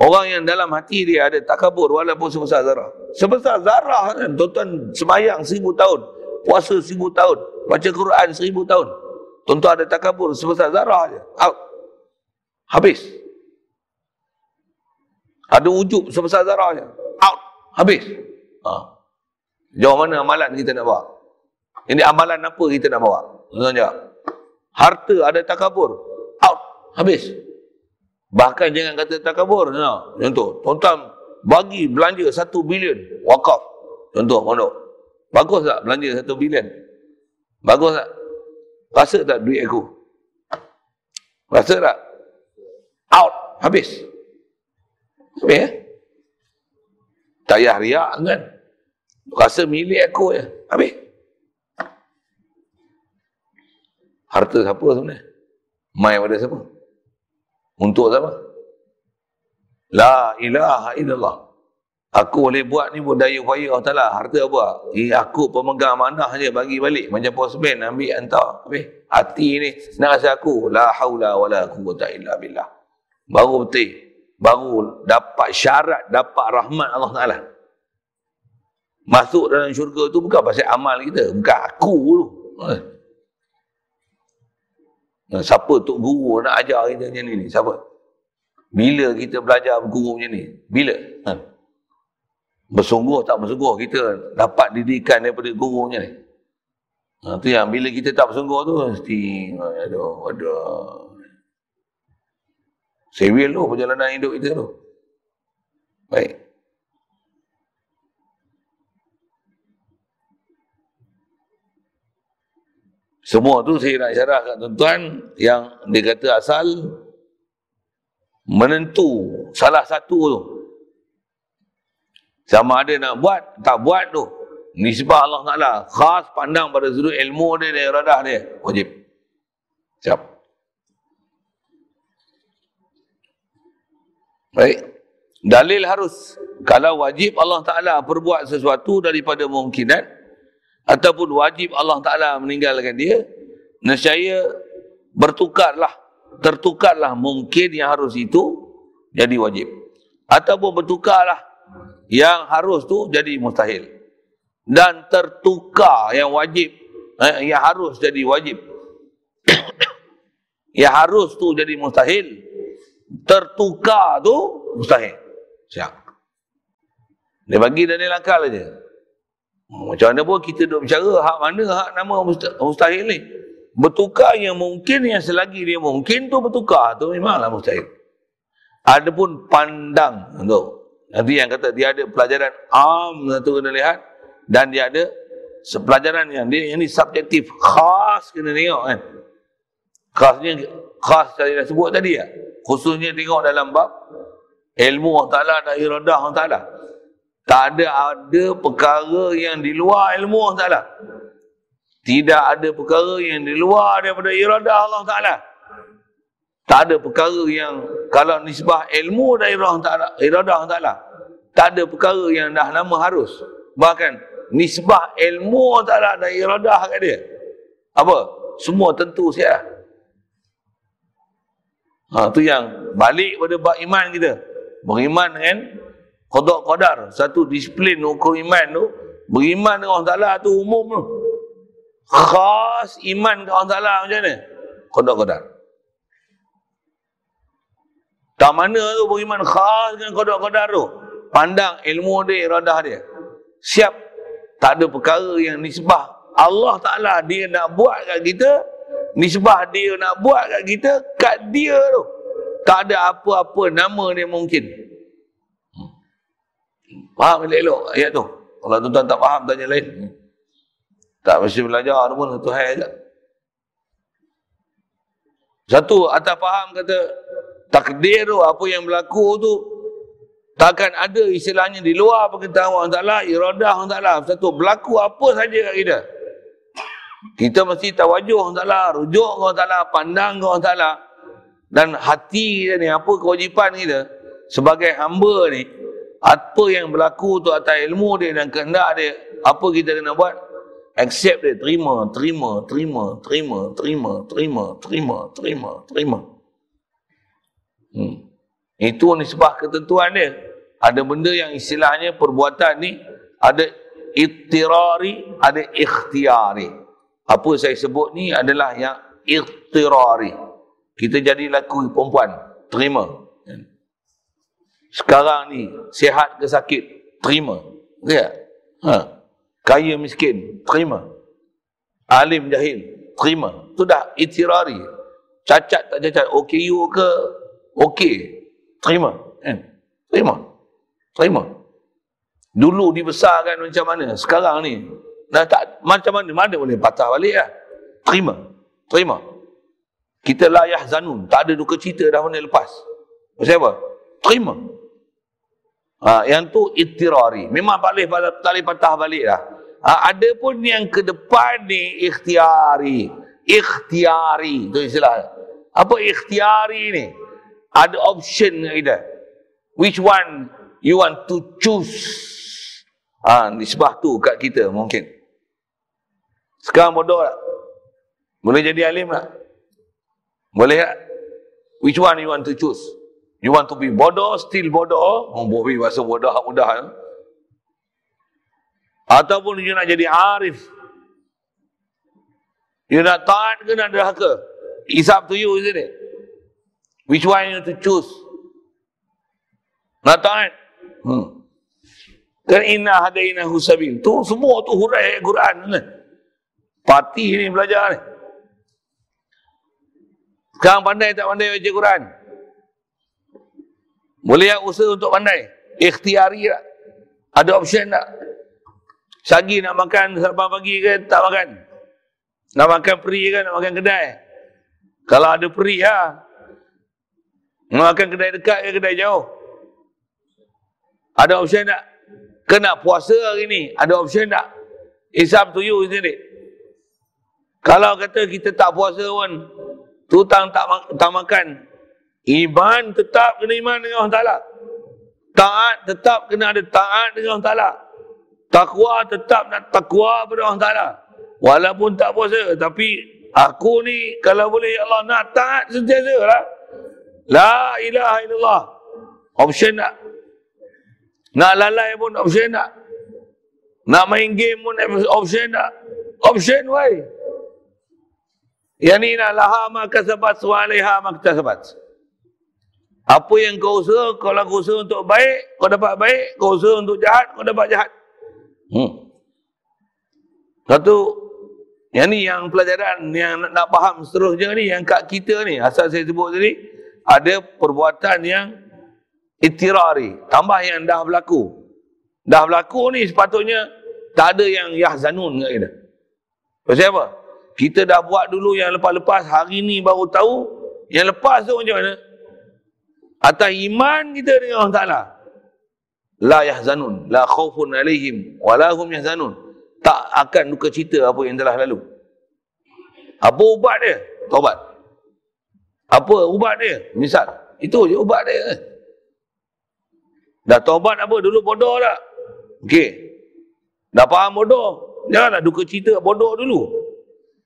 Orang yang dalam hati dia ada takabur walaupun sebesar zarah. Sebesar zarah kan. Tuan-tuan semayang seribu tahun. puasa seribu tahun. Baca Quran seribu tahun. Tuan-tuan ada takabur sebesar zarah je. Out. Habis. Ada wujud sebesar zarah je. Out. Habis. Ha. Jauh mana amalan kita nak bawa? Ini amalan apa kita nak bawa? Tuan-tuan jawab. Harta ada takabur. Out. Habis. Bahkan jangan kata takabur. No. Contoh. Tuan-tuan bagi belanja satu bilion. Wakaf. Contoh. Contoh. Bagus tak belanja satu bilion? Bagus tak? Rasa tak duit aku? Rasa tak? Out. Habis. Habis ya? Tak payah riak kan? Rasa milik aku ya. Habis. Harta siapa sebenarnya? Mai pada siapa? Untuk siapa? La ilaha illallah. Aku boleh buat ni pun daya upaya Allah Ta'ala. Harta apa? Eh, aku pemegang manah je bagi balik. Macam postman ambil hantar. Habis. Hati ni nak rasa aku. La hawla wa la quwata illa billah. Baru betul. Baru dapat syarat, dapat rahmat Allah Ta'ala. Masuk dalam syurga tu bukan pasal amal kita. Bukan aku tu. Siapa Tok Guru nak ajar kita macam ni? Siapa? Bila kita belajar guru macam ni? Bila? Ha? bersungguh tak bersungguh kita dapat didikan daripada gurunya ni. Ha, tu yang bila kita tak bersungguh tu mesti aduh aduh. Serial tu perjalanan hidup kita tu. Baik. Semua tu saya nak syarah kat tuan-tuan yang dia kata asal menentu salah satu tu sama ada nak buat, tak buat tu. Nisbah Allah Ta'ala. Khas pandang pada sudut ilmu dia dan iradah dia. Wajib. Siap. Baik. Dalil harus. Kalau wajib Allah Ta'ala perbuat sesuatu daripada mungkinat. Ataupun wajib Allah Ta'ala meninggalkan dia. Nescaya bertukarlah. Tertukarlah mungkin yang harus itu. Jadi wajib. Ataupun bertukarlah yang harus tu jadi mustahil dan tertukar yang wajib eh, yang harus jadi wajib yang harus tu jadi mustahil tertukar tu mustahil siap dia bagi dan dia lakal aja macam mana pun kita duduk bicara hak mana hak nama mustahil ni bertukar yang mungkin yang selagi dia mungkin tu bertukar tu memanglah mustahil adapun pandang tu Nanti yang kata dia ada pelajaran am satu kena lihat dan dia ada pelajaran yang dia yang ni subjektif khas kena tengok kan. Khasnya khas tadi dah sebut tadi ya. Khususnya tengok dalam bab ilmu Allah Taala dan iradah Allah Taala. Tak ada ada perkara yang di luar ilmu Allah Taala. Tidak ada perkara yang di luar daripada iradah Allah Taala. Tak ada perkara yang kalau nisbah ilmu dari Allah Ta'ala, iradah Ta'ala, tak ada perkara yang dah nama harus. Bahkan nisbah ilmu Ta'ala dan iradah kat dia. Apa? Semua tentu siap. Ha, tu yang balik pada bab iman kita. Beriman dengan kodok kodar. Satu disiplin ukur iman tu. Beriman dengan Allah Ta'ala tu umum tu. Khas iman dengan Allah Ta'ala macam mana? Kodok kodar. Tak mana tu beriman khas dengan kodok-kodar tu. Pandang ilmu dia, iradah dia. Siap. Tak ada perkara yang nisbah. Allah Ta'ala dia nak buat kat kita. Nisbah dia nak buat kat kita. Kat dia tu. Tak ada apa-apa nama dia mungkin. Hmm. Faham elok-elok ayat tu? Kalau tuan-tuan tak faham, tanya lain. Tak mesti belajar pun satu hal je. Satu, atas faham kata, takdir tu apa yang berlaku tu takkan ada istilahnya di luar perkataan Allah Ta'ala iradah Allah Ta'ala satu berlaku apa saja kat kita kita mesti tawajuh Allah Ta'ala rujuk Allah Ta'ala pandang Allah Ta'ala dan hati kita ni apa kewajipan kita sebagai hamba ni apa yang berlaku tu atas ilmu dia dan kehendak dia apa kita kena buat accept dia terima terima terima terima terima terima terima terima terima Hmm. Itu nisbah ketentuan dia. Ada benda yang istilahnya perbuatan ni ada ittirari, ada ikhtiari. Apa saya sebut ni adalah yang ittirari. Kita jadi laku perempuan, terima. Sekarang ni, sihat ke sakit, terima. Ya. Ha. Kaya miskin, terima. Alim jahil, terima. Itu dah itirari. Cacat tak cacat, OKU ke, okey. Terima. Eh. Terima. Terima. Dulu dibesarkan macam mana, sekarang ni, dah tak, macam mana, mana boleh patah balik lah. Terima. Terima. Kita layah zanun, tak ada duka cita dah mana lepas. Pasal apa? Terima. Ha, yang tu itirari. Memang boleh tak boleh patah balik lah. Ha, ada pun yang ke depan ni ikhtiari. Ikhtiari. Itu istilah. Apa ikhtiari ni? Ada option kita. Which one you want to choose? Ha, nisbah tu kat kita mungkin. Sekarang bodoh tak? Boleh jadi alim tak? Boleh tak? Which one you want to choose? You want to be bodoh, still bodoh. Oh, bahasa bodoh, mudah. Ya? Ataupun you nak jadi arif. You nak taat ke nak derhaka? It's up to you, isn't it? Which one you to choose? Nak taat? Hmm. Kan inna hadaina husabil. Tu semua tu hurai Quran. Kan? Parti ni belajar ni. Sekarang pandai tak pandai baca Quran? Boleh tak usaha untuk pandai? Ikhtiari tak? Ada option tak? Sagi nak makan sarapan pagi ke tak makan? Nak makan peri ke nak makan kedai? Kalau ada peri ha? Nak makan kedai dekat ke kedai jauh? Ada option tak? Kena puasa hari ni? Ada option tak? It's up to you, isn't it? Kalau kata kita tak puasa pun, tutang tak, tak makan, Iman tetap kena iman dengan Allah Ta'ala. Taat tetap kena ada taat dengan Allah Ta'ala. Takwa tetap nak takwa pada Allah Ta'ala. Walaupun tak puasa. Tapi aku ni kalau boleh ya Allah nak taat sentiasa lah. La ilaha illallah. Option tak? Nak lalai pun option tak? Nak main game pun option tak? Option why? Yang ni nak laha maka sabat wa alaiha maka sabat. Apa yang kau usaha, kalau kau usaha untuk baik, kau dapat baik. Kau usaha untuk jahat, kau dapat jahat. Hmm. Satu, yang ni yang pelajaran yang nak, nak faham seterusnya ni, yang kat kita ni, asal saya sebut tadi, ada perbuatan yang itirari, tambah yang dah berlaku. Dah berlaku ni sepatutnya tak ada yang yahzanun kat kita. Pasal apa? Kita dah buat dulu yang lepas-lepas, hari ni baru tahu, yang lepas tu macam mana? Atas iman kita dengan Allah Ta'ala la yahzanun la khawfun alaihim wa la hum yahzanun tak akan duka cita apa yang telah lalu apa ubat dia? taubat apa ubat dia? misal itu je ubat dia dah taubat apa? dulu bodoh tak? ok dah faham bodoh janganlah duka cita bodoh dulu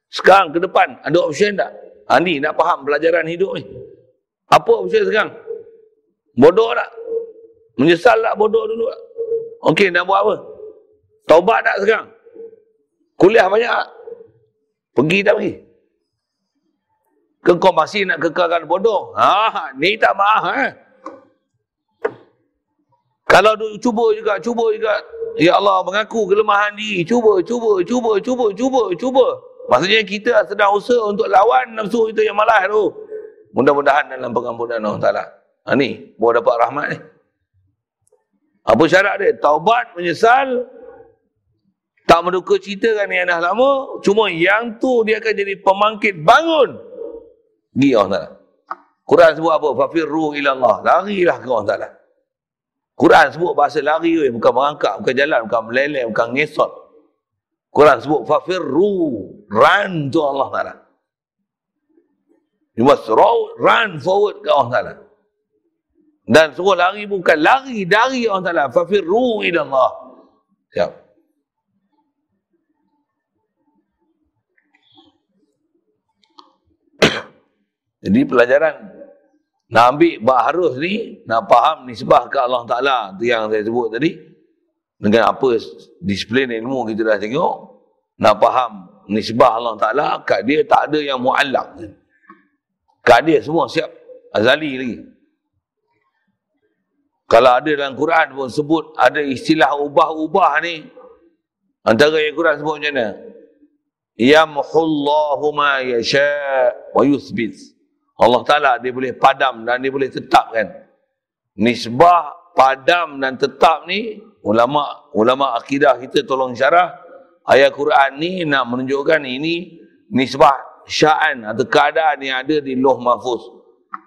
sekarang ke depan ada option tak? ha, ni nak faham pelajaran hidup ni apa option sekarang? Bodoh tak? Menyesal tak bodoh dulu tak? Okey, nak buat apa? Taubat tak sekarang? Kuliah banyak tak? Pergi tak pergi? Ke kau masih nak kekalkan bodoh? Ha, ni tak maaf eh? Kalau cuba juga, cuba juga. Ya Allah, mengaku kelemahan diri. Cuba, cuba, cuba, cuba, cuba, cuba. Maksudnya kita sedang usaha untuk lawan nafsu kita yang malas tu. Mudah-mudahan dalam pengampunan Allah Ta'ala. Ha ni, baru dapat rahmat ni. Apa syarat dia? Taubat, menyesal, tak menduka ceritakan yang dah lama, cuma yang tu dia akan jadi pemangkit bangun. Pergi Allah Ta'ala. Quran sebut apa? Fafirru ila Allah. Larilah ke Allah Ta'ala. Quran sebut bahasa lari, bukan merangkak, bukan jalan, bukan meleleh, bukan ngesot. Quran sebut fafirru, run to Allah Ta'ala. You must run forward ke Allah Ta'ala. Dan suruh lari bukan lari dari Allah Ta'ala. Fafirru ila Allah. Siap. Jadi pelajaran nak ambil bak harus ni, nak faham nisbah ke Allah Ta'ala. Itu yang saya sebut tadi. dengan apa disiplin ilmu kita dah tengok nak faham nisbah Allah Ta'ala kat dia tak ada yang mu'allak kat dia semua siap azali lagi kalau ada dalam Quran pun sebut ada istilah ubah-ubah ni. Antara yang Quran sebut macam mana? Yamhullahu ma yasha wa yuthbit. Allah Ta'ala dia boleh padam dan dia boleh tetapkan nisbah padam dan tetap ni ulama ulama akidah kita tolong syarah ayat Quran ni nak menunjukkan ini nisbah sya'an atau keadaan yang ada di loh mahfuz.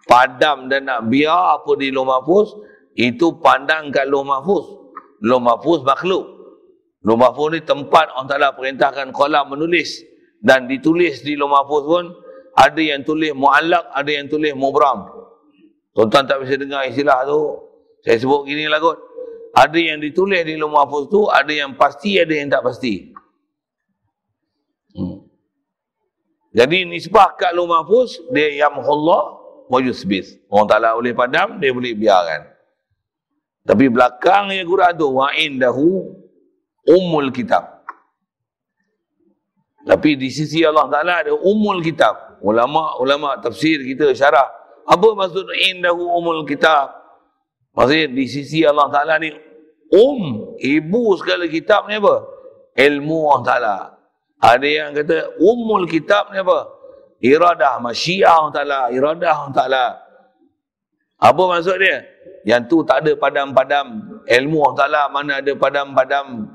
Padam dan nak biar apa di loh mahfuz itu pandang kat loh mahfuz loh mahfuz makhluk loh mahfuz ni tempat Allah Ta'ala perintahkan kolam menulis dan ditulis di loh mahfuz pun ada yang tulis mu'allak ada yang tulis mubram tuan-tuan tak bisa dengar istilah tu saya sebut gini lah kot. Ada yang ditulis di luar mahfuz tu, ada yang pasti, ada yang tak pasti. Hmm. Jadi nisbah kat luar mahfuz, dia yamhullah wa yusbis. Orang Ta'ala boleh padam, dia boleh biarkan. Tapi belakang yang Quran tu, wa'indahu umul kitab. Tapi di sisi Allah Ta'ala ada umul kitab. Ulama ulama tafsir kita syarah. Apa maksud indahu umul kitab? Maksudnya di sisi Allah Ta'ala ni, um, ibu segala kitab ni apa? Ilmu Allah Ta'ala. Ada yang kata, umul kitab ni apa? Iradah, masyiah Allah Ta'ala, iradah Allah Ta'ala. Apa maksud dia? Yang tu tak ada padam-padam. Ilmu Allah Ta'ala mana ada padam-padam.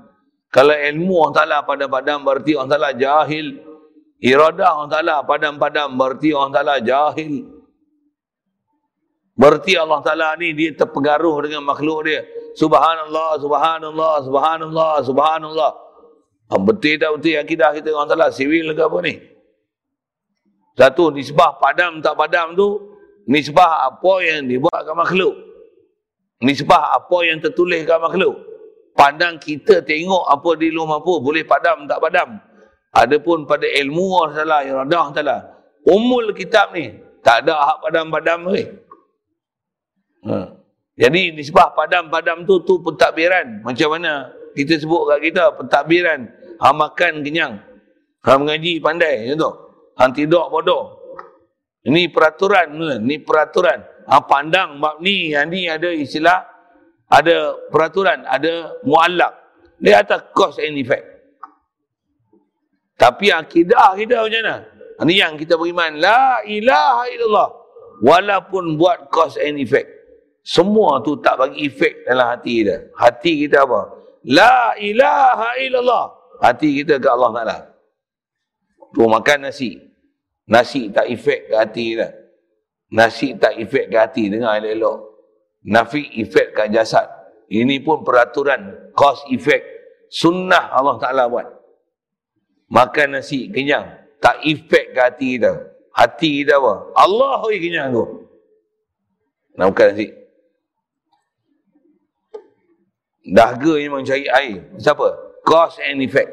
Kalau ilmu Allah Ta'ala padam-padam, berarti Allah Ta'ala jahil. Iradah Allah Ta'ala padam-padam, berarti Allah Ta'ala jahil. Berarti Allah Ta'ala ni dia terpengaruh dengan makhluk dia. Subhanallah, subhanallah, subhanallah, subhanallah. Ah, betul tak betul akidah kita Allah Ta'ala siwil ke apa ni? Satu, nisbah padam tak padam tu, nisbah apa yang dibuat ke makhluk. Nisbah apa yang tertulis ke makhluk. Pandang kita tengok apa di luar apa, boleh padam tak padam. Adapun pada ilmu Allah Ta'ala, iradah Ta'ala. Umul kitab ni, tak ada hak padam-padam ni. Ha. Jadi nisbah padam-padam tu tu pentadbiran. Macam mana kita sebut kat kita pentadbiran. Ha makan kenyang. Ha mengaji pandai macam tu. Ha tidak bodoh. Ini peraturan ni peraturan. Ha pandang bab ni yang ni ada istilah ada peraturan, ada muallak. Dia atas cause and effect. Tapi akidah kita macam mana? Ini yang kita beriman. La ilaha illallah. Walaupun buat cause and effect. Semua tu tak bagi efek dalam hati kita. Hati kita apa? La ilaha illallah. Hati kita ke Allah Ta'ala. Tu makan nasi. Nasi tak efek ke hati kita. Nasi tak efek ke hati. Dengar elok-elok. Nafi efek ke jasad. Ini pun peraturan. Cause effect. Sunnah Allah Ta'ala buat. Makan nasi kenyang. Tak efek ke hati kita. Hati kita apa? Allah kenyang tu. Nak makan nasi. Dahaga yang mencari air. Siapa? Cause and effect.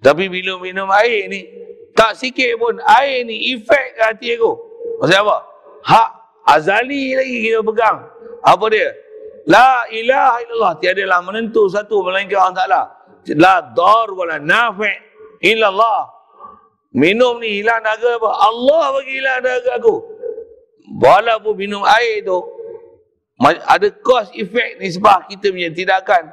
Tapi bila minum air ni, tak sikit pun air ni efek ke hati aku. Maksud apa? Hak azali lagi kita pegang. Apa dia? La ilaha illallah. Tiada lah menentu satu melainkan Allah Ta'ala. La dar wala nafi' illallah. Minum ni hilang dahaga apa? Allah bagi hilang dahaga aku. Walaupun minum air tu, ada cause effect nisbah kita punya tindakan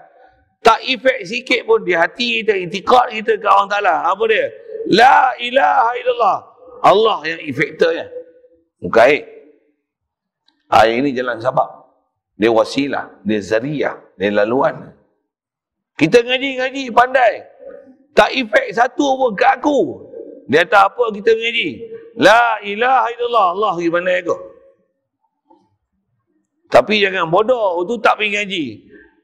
tak efek sikit pun di hati kita itikad kita ke Allah Ta'ala apa dia la ilaha illallah Allah yang efektornya bukan air air ini jalan sabab dia wasilah dia zariyah dia laluan kita ngaji-ngaji pandai tak efek satu pun ke aku dia tak apa kita ngaji la ilaha illallah Allah pergi pandai aku tapi jangan bodoh, tu tak pergi ngaji.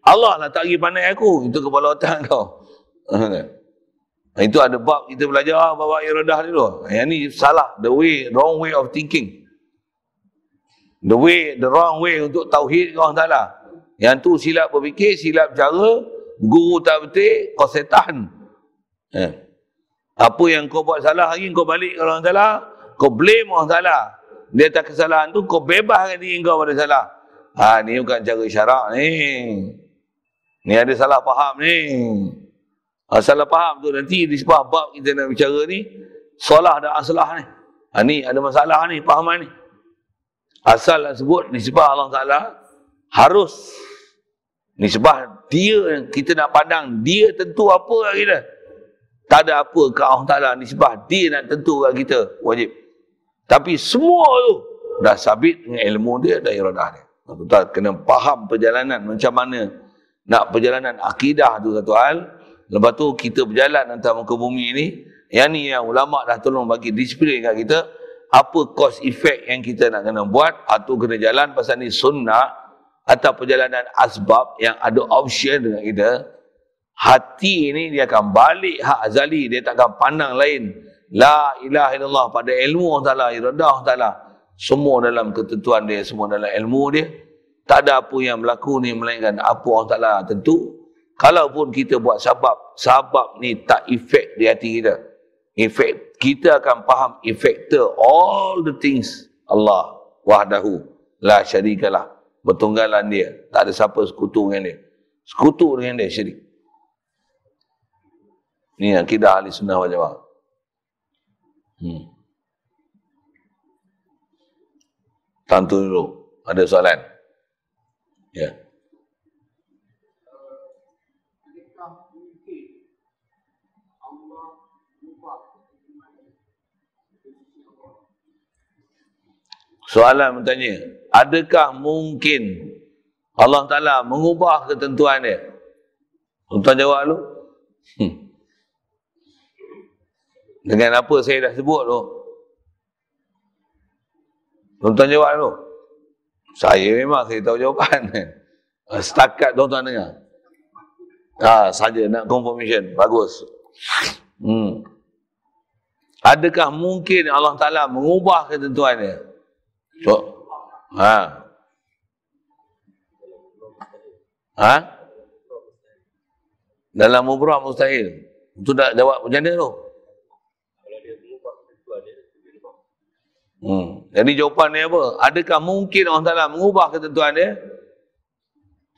Allah lah tak pergi pandai aku. Itu kepala otak kau. itu ada bab kita belajar bab iradah tu. Yang ni salah. The way, wrong way of thinking. The way, the wrong way untuk tauhid kau tak lah. Yang tu silap berfikir, silap cara, guru tak betul, kau setan. Eh. Apa yang kau buat salah lagi, kau balik kalau orang salah, kau blame orang salah. Dia tak kesalahan tu, kau bebaskan diri kau pada salah. Ha ni bukan cara syarak ni. Ni ada salah faham ni. Ha, salah faham tu nanti di sebuah bab kita nak bicara ni, solah dan aslah ni. Ha, ni ada masalah ni, fahaman ni. Asal nak sebut nisbah Allah Ta'ala harus nisbah dia yang kita nak pandang dia tentu apa kat kita. Tak ada apa ke Allah Ta'ala nisbah dia nak tentu kat kita. Wajib. Tapi semua tu dah sabit dengan ilmu dia dan iradah dia. Kita kena faham perjalanan macam mana nak perjalanan akidah tu satu hal. Lepas tu kita berjalan antara muka bumi ni. Yang ni yang ulama dah tolong bagi disiplin kat kita apa cause effect yang kita nak kena buat? Atau kena jalan pasal ni sunnah atau perjalanan asbab yang ada option dengan kita? Hati ini dia akan balik hak azali dia tak akan pandang lain. La ilaha illallah pada ilmu Allah Ta'ala iradah Ta'ala. Semua dalam ketentuan dia semua dalam ilmu dia. Tak ada apa yang berlaku ni melainkan apa Allah Ta'ala tentu. Kalaupun kita buat sabab sabab ni tak efek di hati kita. Efek kita akan faham efektor all the things Allah wahdahu. La syarikalah bertunggalan dia. Tak ada siapa sekutu dengan dia. Sekutu dengan dia syirik. Ni akidah ahli sunnah wal jamaah. Hmm. Tantu dulu. Ada soalan? Ya. yeah. Soalan bertanya, adakah mungkin Allah Ta'ala mengubah ketentuan dia? Tuan jawab dulu. Hmm. Dengan apa saya dah sebut tu? Tuan jawab dulu. Saya memang saya tahu jawapan. Setakat tuan-tuan dengar. Ha, saja nak confirmation. Bagus. Hmm. Adakah mungkin Allah Ta'ala mengubah ketentuan dia? So, ha. Ha? Dalam umrah mustahil. Itu dah jawab macam mana tu? Hmm. Jadi jawapan dia apa? Adakah mungkin Allah Ta'ala mengubah ketentuan dia?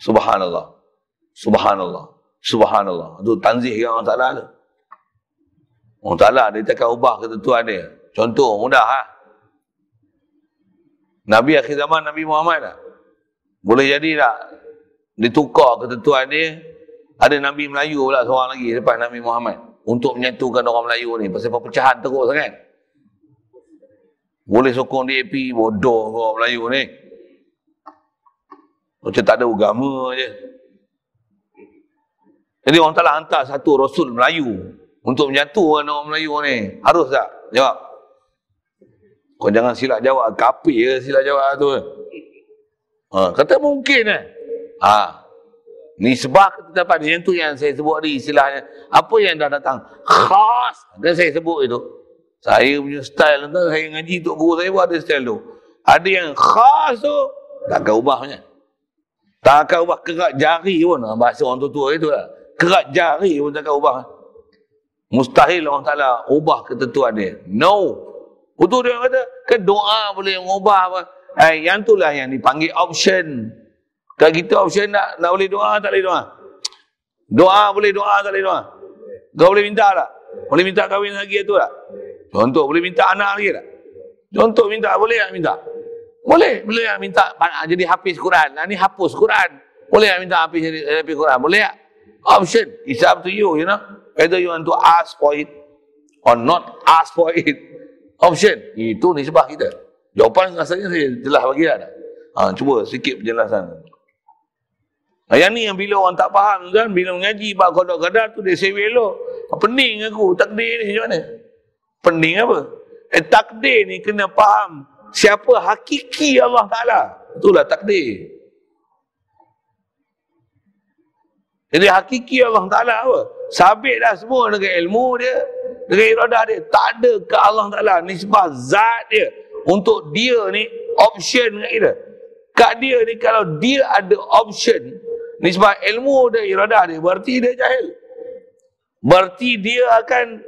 Subhanallah. Subhanallah. Subhanallah. Itu tanzih yang Allah Ta'ala tu. Allah Ta'ala dia takkan ubah ketentuan dia. Contoh, mudah ha? Nabi akhir zaman Nabi Muhammad tak? Boleh jadi tak? Ditukar ketentuan dia. Ada Nabi Melayu pula seorang lagi lepas Nabi Muhammad. Untuk menyatukan orang Melayu ni. Pasal perpecahan teruk sangat. Boleh sokong DAP, bodoh orang Melayu ni. Macam tak ada agama je. Jadi orang telah hantar satu Rasul Melayu. Untuk menyatukan orang Melayu ni. Harus tak? Jawab. Kau jangan silap jawab. Kapi ke silap jawab tu. Ha, kata mungkin eh. Ha. Ni sebab ketetapan yang tu yang saya sebut tadi istilahnya. Apa yang dah datang? Khas. Dan saya sebut itu. Saya punya style tu. Saya ngaji tu guru saya pun ada style tu. Ada yang khas tu. Takkan ubahnya. Takkan ubah kerak jari pun. Bahasa orang tua-tua itu lah. Kerak jari pun takkan ubah. Mustahil orang Ta'ala ubah ketentuan dia. No. Betul dia kata, kan doa boleh mengubah apa. Eh, yang itulah yang dipanggil option. Kalau kita option nak, nak boleh doa, tak boleh doa. Doa boleh doa, tak boleh doa. Kau boleh minta tak? Boleh minta kahwin lagi itu tak? Contoh, boleh minta anak lagi tak? Contoh minta, boleh tak minta? Boleh, boleh tak minta jadi hafiz Quran. Nah, ni hapus Quran. Boleh tak minta hafiz jadi hafiz Quran? Boleh tak? Option. It's up to you, you know. Whether you want to ask for it or not ask for it option. Itu ni sebab kita. Jawapan rasanya saya telah bagi dah. Ha, cuba sikit penjelasan. Ha, yang ni yang bila orang tak faham kan, bila mengaji bab kodok-kodok tu dia sewa elok. Pening aku, takdir ni macam mana? Pening apa? Eh takdir ni kena faham siapa hakiki Allah Ta'ala. Itulah takdir. Jadi hakiki Allah Ta'ala apa? Sabit dah semua dengan ilmu dia, dengan iradah dia tak ada ke Allah Ta'ala nisbah zat dia untuk dia ni option dengan kita kat dia ni kalau dia ada option nisbah ilmu dan iradah dia berarti dia jahil berarti dia akan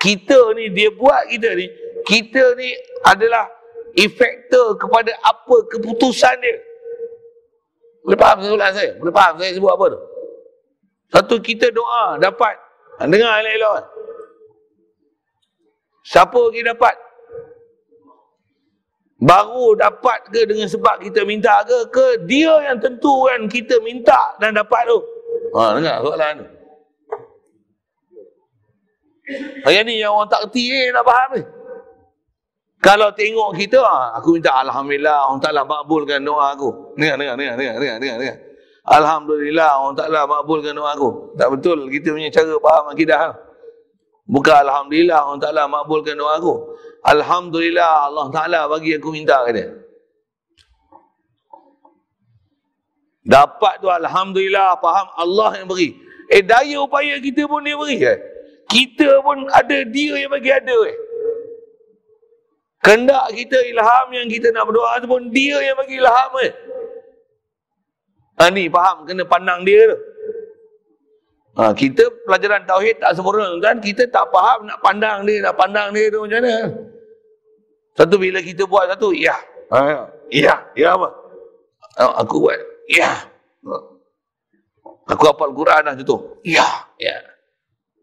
kita ni dia buat kita ni kita ni adalah efektor kepada apa keputusan dia boleh faham soalan saya? boleh faham saya sebut apa tu? Satu kita doa dapat. Dengar elok-elok. Siapa lagi dapat? Baru dapat ke dengan sebab kita minta ke? Ke dia yang tentukan kita minta dan dapat tu? Ha, dengar soalan tu. Hari ni yang orang tak kerti ni nak faham ni. Kalau tengok kita, ha, aku minta Alhamdulillah orang taklah makbulkan doa aku. Dengar, dengar, dengar, dengar, dengar, dengar, dengar. Alhamdulillah orang taklah makbulkan doa aku. Tak betul kita punya cara faham akidah. Bukan Alhamdulillah orang taklah makbulkan doa aku. Alhamdulillah Allah Ta'ala bagi aku minta kata. Dapat tu Alhamdulillah faham Allah yang beri. Eh daya upaya kita pun dia beri eh. Kita pun ada dia yang bagi ada eh. Kendak kita ilham yang kita nak berdoa tu pun dia yang bagi ilham eh. Ha, ni faham kena pandang dia tu. Ha, kita pelajaran tauhid tak sempurna kan kita tak faham nak pandang dia nak pandang dia tu macam mana satu bila kita buat satu, ya. Ha, ya, ya apa? Ha, aku buat, ya. Aku hafal Quran dah tu. Ya, ya.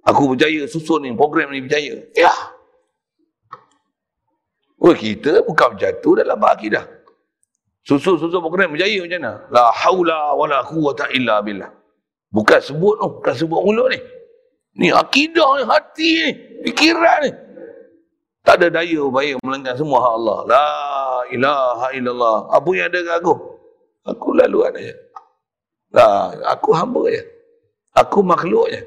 Aku berjaya susun ni, program ni berjaya. Ya. Oh, kita bukan jatuh dalam akidah. Susun-susun program berjaya macam mana? La haula wa la quwata illa billah. Bukan sebut tu, bukan sebut mulut ni. Ni akidah ni, hati ni, fikiran ni. Tak ada daya upaya melanggar semua hak Allah. La ilaha illallah. Apa yang ada kat aku? Aku laluan aja. La, aku hamba je. Aku makhluk je.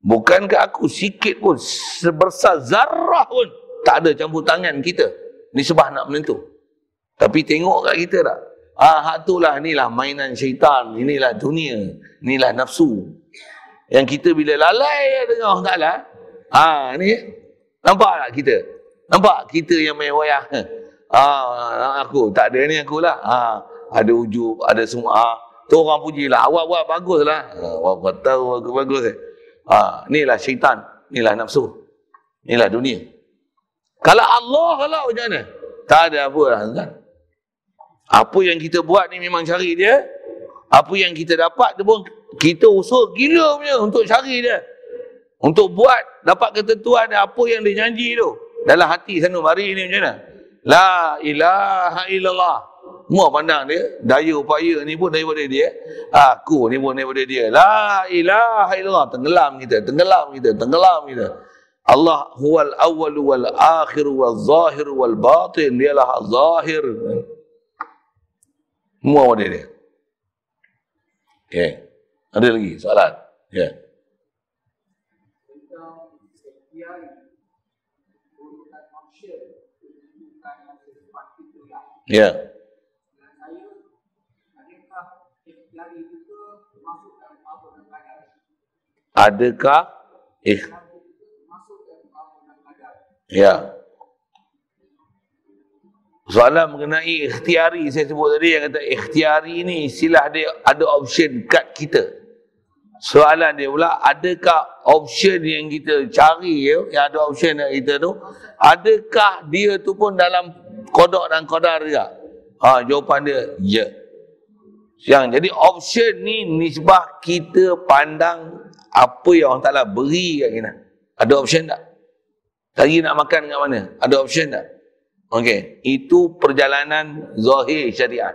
Bukankah aku sikit pun sebesar zarah pun tak ada campur tangan kita. Ni sebab nak menentu. Tapi tengok kat kita tak? Ah, hak tu lah, inilah mainan syaitan. Inilah dunia. Inilah nafsu. Yang kita bila lalai dengan Allah Ta'ala. Ah, ni. Nampak tak kita? Nampak kita yang main wayang. Ah, aku tak ada ni aku lah. Ah, ada ujub, ada semua. Ah, tu orang puji lah. Awak buat bagus lah. Ah, awak tahu aku bagus eh. Ah, inilah syaitan. Inilah nafsu. Inilah dunia. Kalau Allah kalau macam mana? Tak ada apa lah. Kan? Apa yang kita buat ni memang cari dia. Apa yang kita dapat tu pun kita usaha gila punya untuk cari dia. Untuk buat dapat ketentuan apa yang dia janji tu. Dalam hati sanubari ni macam mana? La ilaha illallah. Semua pandang dia. Daya upaya ni pun daripada dia. Aku ni pun daripada dia. La ilaha illallah. Tenggelam kita. Tenggelam kita. Tenggelam kita. Allah huwal awal wal akhir wal zahir wal batin. Dialah zahir. Semua pada dia. Okay. Ada lagi soalan? Ya. Yeah. Ya. Adakah ikh Ya. Soalan mengenai ikhtiari saya sebut tadi yang kata ikhtiari ni istilah dia ada option kat kita. Soalan dia pula adakah option yang kita cari ya, yang ada option yang kita tu adakah dia tu pun dalam kodok dan kodar juga? Ha, jawapan dia, ya. Yang jadi option ni nisbah kita pandang apa yang Allah Ta'ala beri kat kita. Ada option tak? Tadi nak makan kat mana? Ada option tak? Okey, itu perjalanan zahir syariat.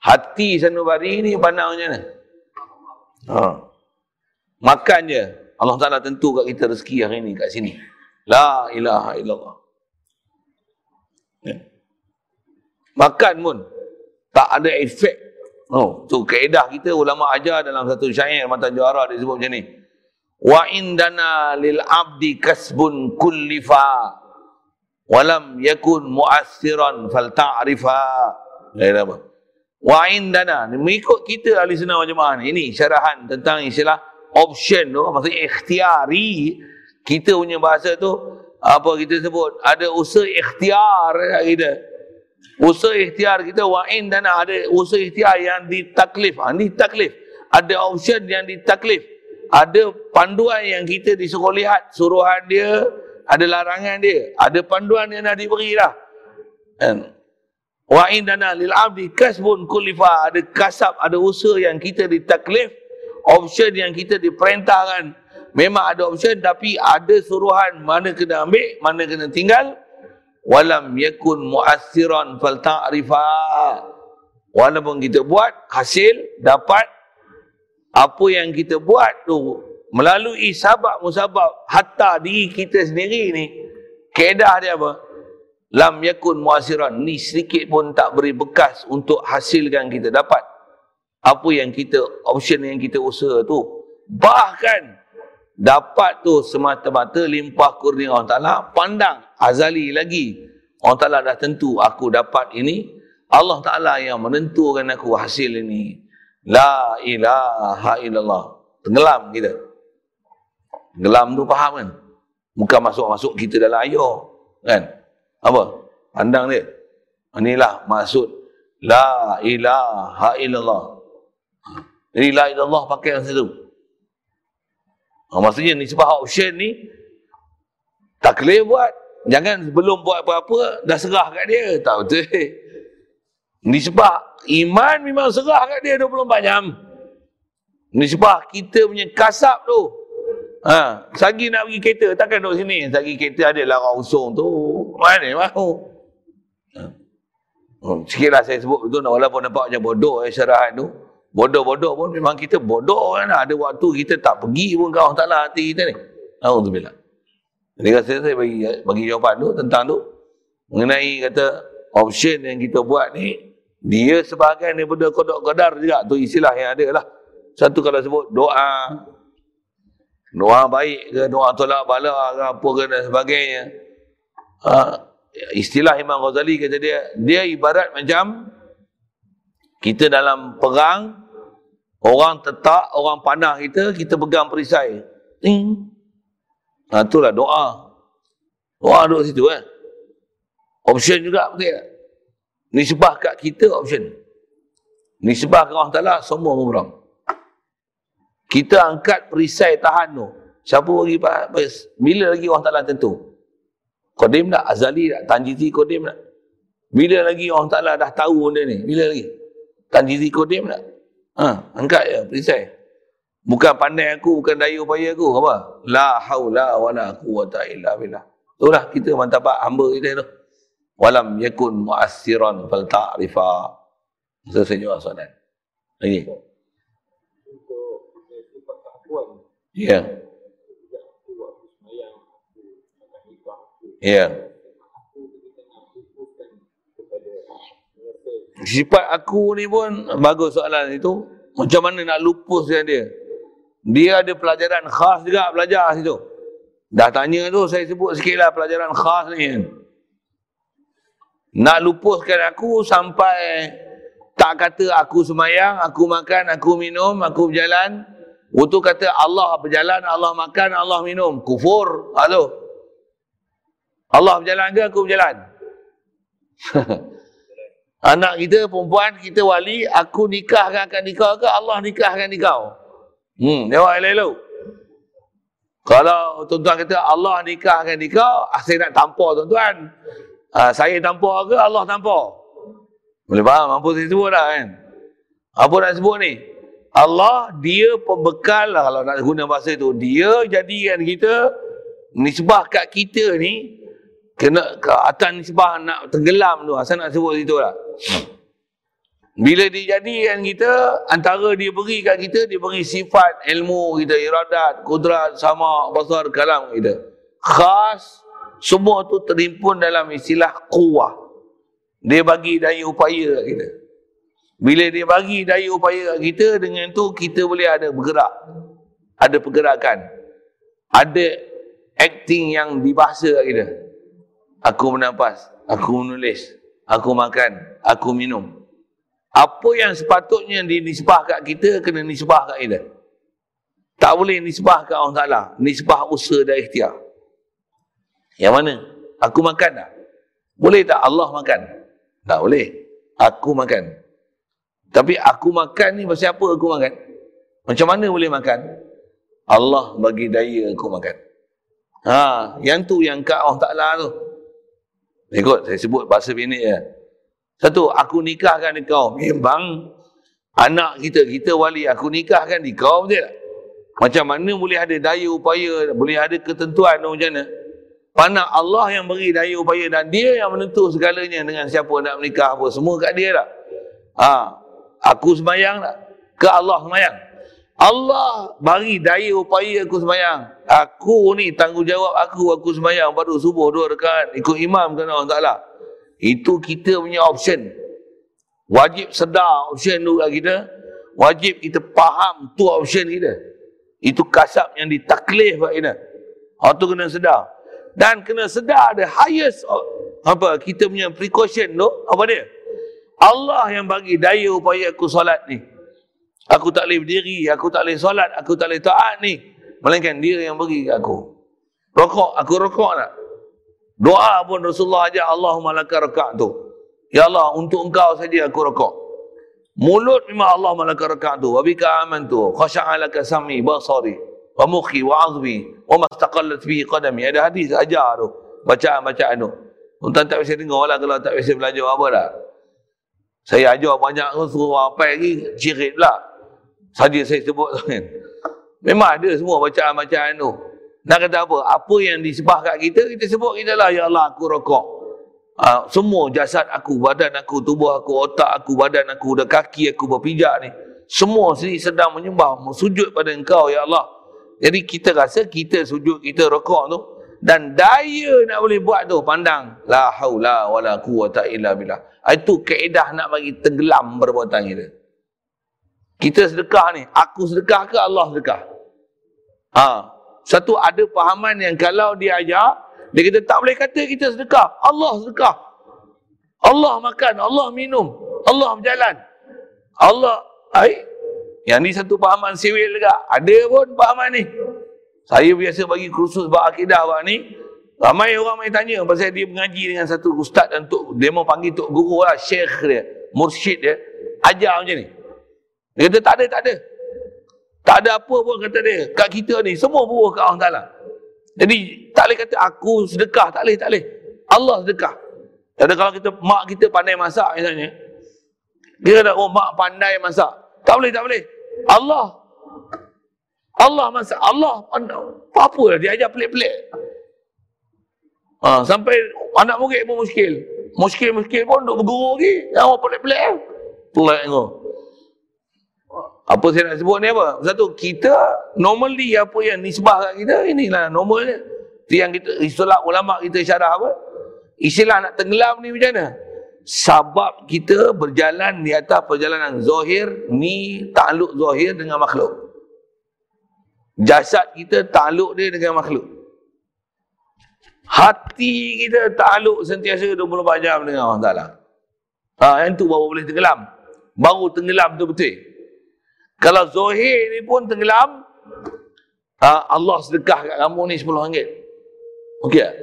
Hati sanubari ni pandang macam mana? Ha. Makan je. Allah Ta'ala tentu kat kita rezeki hari ni kat sini. La ilaha illallah. makan pun tak ada efek. Oh, tu kaedah kita ulama ajar dalam satu syair matan juara dia sebut macam ni. Wa indana lil abdi kasbun kullifa walam yakun mu'assiran fal ta'rifa. Ya apa? Wa indana. Mengikut kita ahli sunnah wal jemaah ni. Ini syarahan tentang istilah option tu maksudnya ikhtiari. Kita punya bahasa tu apa kita sebut? Ada usaha ikhtiar kita usaha ikhtiar kita wa'in dan ada usaha ikhtiar yang ditaklif. Ha, ni taklif. Ada option yang ditaklif. Ada panduan yang kita disuruh lihat suruhan dia ada larangan dia. Ada panduan yang dah diberi dah kan? Wa'in dan lil abdi kasbun kulifa ada kasab ada usaha yang kita ditaklif. Option yang kita diperintahkan. Memang ada option tapi ada suruhan. Mana kena ambil mana kena tinggal. Walam yakun mu'assiran fal ta'rifa. Walaupun kita buat hasil dapat. Apa yang kita buat tu melalui sabab musabab hatta diri kita sendiri ni keedah dia apa? Lam yakun mu'assiran ni sedikit pun tak beri bekas untuk hasilkan kita dapat. Apa yang kita option yang kita usaha tu. Bahkan dapat tu semata-mata limpah kurnia Allah Ta'ala pandang azali lagi. Allah Ta'ala dah tentu aku dapat ini. Allah Ta'ala yang menentukan aku hasil ini. La ilaha illallah. Tenggelam kita tenggelam tu faham kan bukan masuk-masuk kita dalam air kan apa pandang dia inilah maksud la ilaha illallah jadi la ilallah pakai yang situ. Ha, maksudnya nisbah option ni tak boleh buat. Jangan sebelum buat apa-apa dah serah kat dia. Tak betul. Nisbah iman memang serah kat dia 24 jam. Nisbah kita punya kasap tu. Ha, sagi nak pergi kereta takkan duduk sini. Sagi kereta ada lah orang usung tu. Mana mahu. Ha. Oh, sikitlah saya sebut betul walaupun nampak macam bodoh eh, syarahan tu. Bodoh-bodoh pun memang kita bodoh kan. Ada waktu kita tak pergi pun ke Allah Ta'ala hati kita ni. Alhamdulillah. Jadi rasa saya bagi, bagi jawapan tu tentang tu. Mengenai kata option yang kita buat ni. Dia sebahagian daripada kodok kodar juga. Tu istilah yang ada lah. Satu kalau sebut doa. Doa baik ke, doa tolak bala ke apa ke dan sebagainya. Ha, istilah Imam Ghazali kata dia, dia ibarat macam kita dalam perang, Orang tetak, orang panah kita, kita pegang perisai. Ting. Ha, itulah doa. Doa duduk situ kan. Option juga betul tak? Nisbah kat kita option. Nisbah kat Allah Ta'ala semua memerang. Kita angkat perisai tahan tu. Siapa bagi Bila lagi Allah Ta'ala tentu? Kodim tak? Azali tak? Tanjizi Kodim tak? Bila lagi Allah Ta'ala dah tahu benda ni? Bila lagi? Tanjizi Kodim tak? Ha, angkat je perisai. Bukan pandai aku, bukan daya upaya aku. Apa? La haula wa la quwata illa billah. Itulah kita mantabat hamba kita tu. Walam yakun mu'assiran fal ta'rifa. Selesai jawab soalan. Lagi. Ya. Ya. Sifat aku ni pun bagus soalan itu. Macam mana nak lupuskan dia? Dia ada pelajaran khas juga belajar situ. Dah tanya tu saya sebut sikit lah pelajaran khas ni. Nak lupuskan aku sampai tak kata aku semayang, aku makan, aku minum, aku berjalan. Untuk kata Allah berjalan, Allah makan, Allah minum. Kufur. Halo. Allah berjalan ke aku berjalan? Anak kita perempuan, kita wali, aku nikahkan akan nikah ke Allah nikahkan nikah? Hmm, jawab elok-elok. Kalau tuan-tuan kata Allah nikahkan nikah, ah, saya nak tampar tuan-tuan. Ah, saya tampar ke Allah tampar? Boleh faham apa saya sebut dah kan? Apa nak sebut ni? Allah dia pembekal lah kalau nak guna bahasa tu. Dia jadikan kita nisbah kat kita ni kena ke atas nisbah nak tenggelam tu. Asal nak sebut situ lah. Bila dia jadikan kita, antara dia beri kat kita, dia beri sifat ilmu kita, iradat, kudrat, sama, basar, kalam kita. Khas, semua tu terimpun dalam istilah kuah. Dia bagi daya upaya kat kita. Bila dia bagi daya upaya kita, dengan tu kita boleh ada bergerak. Ada pergerakan. Ada acting yang dibahasa kat kita. Aku menampas, aku menulis, aku makan, aku minum. Apa yang sepatutnya dinisbah kat kita, kena nisbah kat kita. Tak boleh nisbah kat Allah Ta'ala. Nisbah usaha dan ikhtiar. Yang mana? Aku makan tak? Boleh tak Allah makan? Tak boleh. Aku makan. Tapi aku makan ni pasal apa aku makan? Macam mana boleh makan? Allah bagi daya aku makan. Ha, yang tu yang kat Allah Ta'ala tu. Ikut, saya sebut bahasa bini ya. Satu, aku nikahkan kau. Memang Anak kita, kita wali, aku nikahkan di kau betul tak? Macam mana boleh ada daya upaya, boleh ada ketentuan macam mana? Mana Allah yang beri daya upaya dan dia yang menentu segalanya dengan siapa nak menikah apa. Semua kat dia tak? Ha, aku semayang tak? Ke Allah semayang? Allah bagi daya upaya aku semayang. Aku ni tanggungjawab aku, aku semayang baru subuh dua rekat. Ikut imam kan Allah Ta'ala. Itu kita punya option. Wajib sedar option tu kat kita. Wajib kita faham tu option kita. Itu kasap yang ditaklif kat kita. Hal tu kena sedar dan kena sedar the highest apa kita punya precaution tu apa dia Allah yang bagi daya upaya aku solat ni. Aku tak boleh berdiri aku tak boleh solat aku tak boleh taat ni. Melainkan dia yang bagi aku. Rokok aku rokok tak doa pun Rasulullah ajar Allahumma laka rakak tu. Ya Allah untuk engkau saja aku rokok. Mulut memang Allah malaka rakak tu. Wabika aman tu khasha'alaka sami basari. Wa mukhi wa azmi. Wa mastaqallat bihi qadami. Ada hadis ajar tu bacaan-bacaan tu. Tuan tak biasa dengar lah kalau tak biasa belajar apa dah saya ajar banyak tu suruh apa lagi cirit pula. Saja saya sebut. Kan memang ada semua bacaan-bacaan tu. Nak kata apa? Apa yang disebah kat kita kita sebut kita lah ya Allah aku rokok. Ha, semua jasad aku badan aku tubuh aku otak aku badan aku dan kaki aku berpijak ni semua sini sedang menyembah sujud pada engkau ya Allah. Jadi kita rasa kita sujud, kita rokok tu dan daya nak boleh buat tu pandang la haula wala quwata illa billah. Itu kaedah nak bagi tenggelam perbuatan kita. Kita sedekah ni, aku sedekah ke Allah sedekah? Ha, satu ada pahaman yang kalau dia ajar, dia kata tak boleh kata kita sedekah. Allah sedekah. Allah makan, Allah minum, Allah berjalan. Allah, ai yang ni satu pahaman siwil juga. Ada pun pahaman ni. Saya biasa bagi kursus berakidah awak ni. Ramai orang main tanya pasal dia mengaji dengan satu ustaz dan tuk, dia mau panggil tok guru lah, syekh dia, mursyid dia. Ajar macam ni. Dia kata tak ada, tak ada. Tak ada apa pun kata dia. Kat kita ni, semua buruh kat Allah Ta'ala. Jadi, tak boleh kata aku sedekah. Tak boleh, tak boleh. Allah sedekah. Jadi kalau kita, mak kita pandai masak misalnya. Dia kata, oh mak pandai masak. Tak boleh, tak boleh. Allah Allah masa Allah apa lah dia ajar pelik-pelik ha, sampai anak murid pun muskil. Muskil-muskil pun duk berguru lagi. Yang apa pelik-pelik pelik tu apa saya nak sebut ni apa? Satu kita normally apa yang nisbah kat kita inilah normalnya itu yang kita istilah ulama kita syarah apa? Istilah nak tenggelam ni macam mana? Sebab kita berjalan di atas perjalanan zahir ni takluk zahir dengan makhluk. Jasad kita takluk dia dengan makhluk hati kita takluk sentiasa 24 jam dengan Allah Ta'ala ha, yang tu baru boleh tenggelam baru tenggelam tu betul kalau zahir ni pun tenggelam ha, Allah sedekah kat kamu ni 10 ringgit okey tak?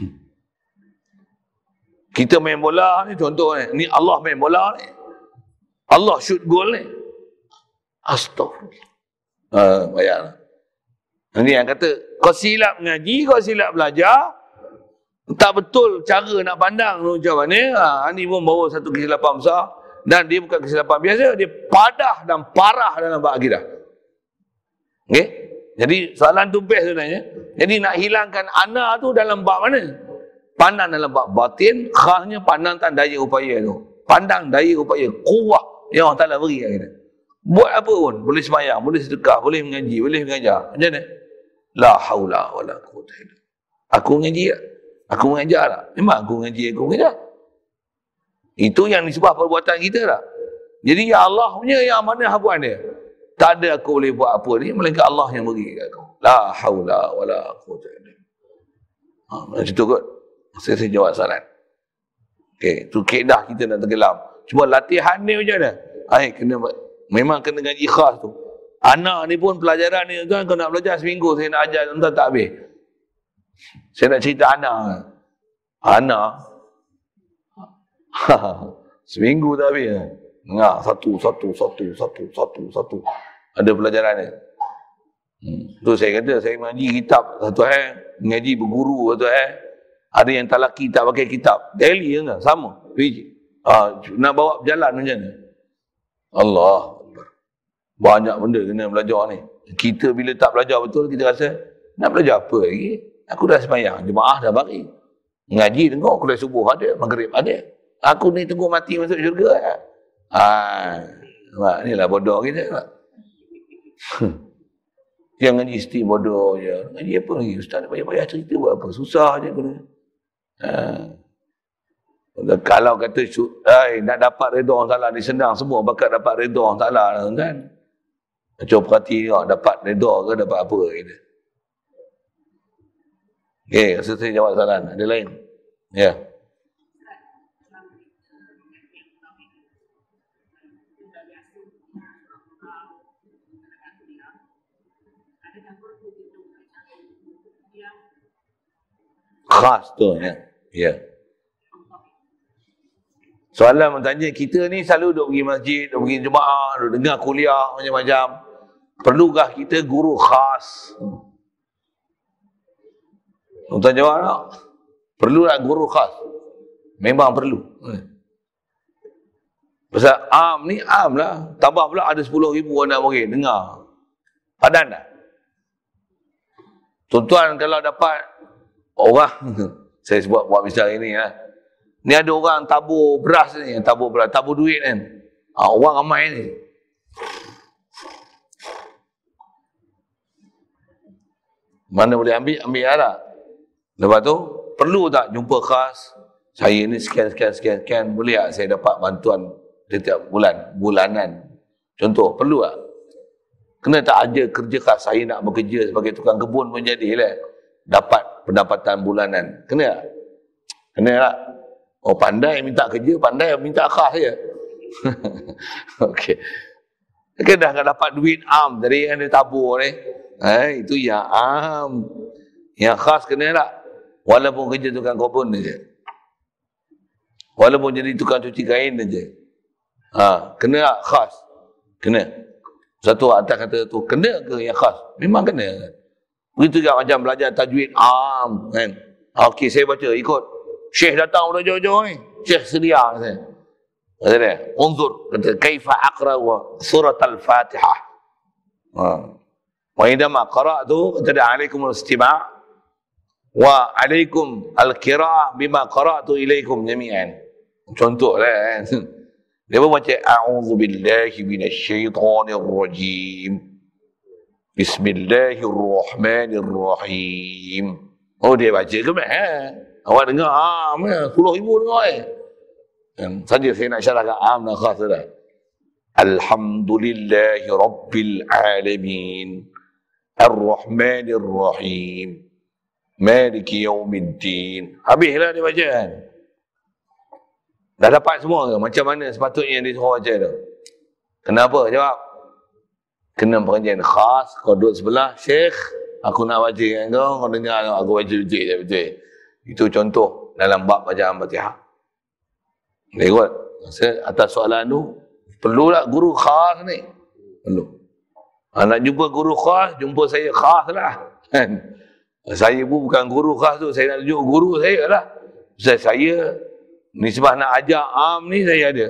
Kita main bola ni contoh ni. Ni Allah main bola ni. Allah shoot goal ni. Astagfirullah. Uh, bayar. Ini yang kata, kau silap mengaji, kau silap belajar, tak betul cara nak pandang tu macam mana. Ha, ini pun bawa satu kesilapan besar. Dan dia bukan kesilapan biasa, dia padah dan parah dalam bab akidah. Okay? Jadi soalan tu best sebenarnya. Jadi nak hilangkan anak tu dalam bab mana? pandang dalam bab batin khasnya pandang tak daya upaya tu pandang daya upaya kuat yang Allah Ta'ala beri kita buat apa pun boleh semayang boleh sedekah boleh mengaji boleh mengajar macam mana la haula wa la quwata aku mengaji tak aku mengajar tak memang aku mengaji aku mengajar. Itu yang disebab perbuatan kita tak jadi ya Allah punya yang mana habuan dia? Tak ada aku boleh buat apa ni melainkan Allah yang beri kat aku. La haula wa la quwata ha, macam tu kot. Saya, saya jawab soalan. Okey, tu keedah kita nak tenggelam. Cuma latihan ni macam mana? Ai kena memang kena ngaji khas tu. Anak ni pun pelajaran ni tuan kau nak belajar seminggu saya nak ajar tuan tak habis. Saya nak cerita anak. Anak seminggu tak habis. Ngah satu satu satu satu satu satu. Ada pelajaran ni. Hmm. Tu saya kata saya mengaji kitab satu eh mengaji berguru satu eh ada yang tak laki tak pakai kitab. Daily kan? Sama. Ha, nak bawa berjalan macam mana? Allah. Banyak benda kena belajar ni. Kita bila tak belajar betul, kita rasa, nak belajar apa lagi? Aku dah semayang, jemaah dah bagi. Ngaji tengok, kuliah subuh ada, maghrib ada. Aku ni tunggu mati masuk syurga. Ya. Ha, inilah bodoh kita. Yang ngaji isti bodoh je. Ngaji apa lagi? Ustaz payah-payah cerita buat apa? Susah je kena. Ha. Kalau kata nak dapat redha orang Taala ni senang semua bakat dapat redha orang Taala kan. Cuba perhati tengok dapat redha ke dapat apa kita. Okey, rasa saya jawab soalan. Ada lain? Ya. Yeah. Khas tu ya. Ya. Soalan bertanya, kita ni selalu duduk pergi masjid, duduk pergi jemaah, duduk dengar kuliah macam-macam. Perlukah kita guru khas? Tuan jawab tak? Perlu tak guru khas? Memang perlu. Pasal am ni am lah. Tambah pula ada 10 ribu anak murid dengar. Padan tak? Tuan-tuan kalau dapat orang, saya sebut buat misal ini lah. Ni ada orang tabur beras ni, tabur beras, tabur duit kan. Ha, orang ramai ni. Mana boleh ambil, ambil tak? Lepas tu, perlu tak jumpa khas? Saya ni sekian, sekian, sekian, sekian. Boleh tak saya dapat bantuan setiap bulan, bulanan? Contoh, perlu tak? Kena tak aja kerja khas saya nak bekerja sebagai tukang kebun pun lah. Dapat pendapatan bulanan. Kena tak? Kena tak? Oh pandai minta kerja, pandai minta khas je. Okey. Kena dah dapat duit am dari yang dia tabur ni. Eh, itu yang am. Yang khas kena tak? Walaupun kerja tukang kebun je. Walaupun jadi tukang cuci kain je. Ha, kena tak? Khas. Kena. Satu atas kata tu, kena ke yang khas? Memang kena. Begitu juga macam belajar tajwid am. Kan? Okey, saya baca, ikut. Syekh datang pada jauh-jauh ni. Syekh sedia kata. Kata dia, unzur. Kata, kaifa akra wa surat al-fatihah. Ha. Wa indama qara'tu, kata dia, alaikum al-istima' wa alaikum al-kira'ah bima qara'tu ilaikum jami'an. Contoh lah kan. Dia pun baca a'udzu billahi minasyaitonir rajim. Bismillahirrahmanirrahim. Oh dia baca ke eh? Awak dengar am ya, 10 ribu dengar eh. Dan saja saya nak syarahkan am dan khas dah. Alhamdulillahi rabbil alamin. Ar-Rahmanir-Rahim. Maliki yaumiddin. Habislah dia baca kan. Dah dapat semua ke? Macam mana sepatutnya yang disuruh baca tu? Kenapa? Jawab. Kena pengajian khas. Kau duduk sebelah. Syekh, aku nak baca dengan kau. Kau dengar aku baca betul betul. Itu contoh dalam bab bacaan Fatihah. Ikut. Atas soalan tu, perlu tak guru khas ni? Perlu. Ha, nak jumpa guru khas, jumpa saya khas lah. Kan? saya pun bukan guru khas tu, saya nak tunjuk guru saya lah. Saya, saya Nisbah nak ajar am ni saya ada.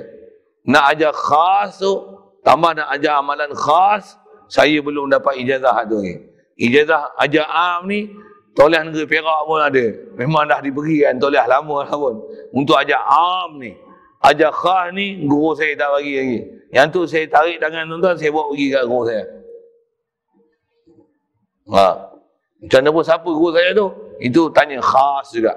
Nak ajar khas tu, tambah nak ajar amalan khas, saya belum dapat ijazah tu ni. Ijazah ajar am ni, toleh negeri Perak pun ada. Memang dah diberi kan, toleh lama lah pun. Untuk ajar am ni. Ajar khas ni, guru saya tak bagi lagi. Yang tu saya tarik tangan tuan-tuan, saya bawa pergi kat guru saya. Ha. Macam mana pun siapa guru saya tu? Itu tanya khas juga.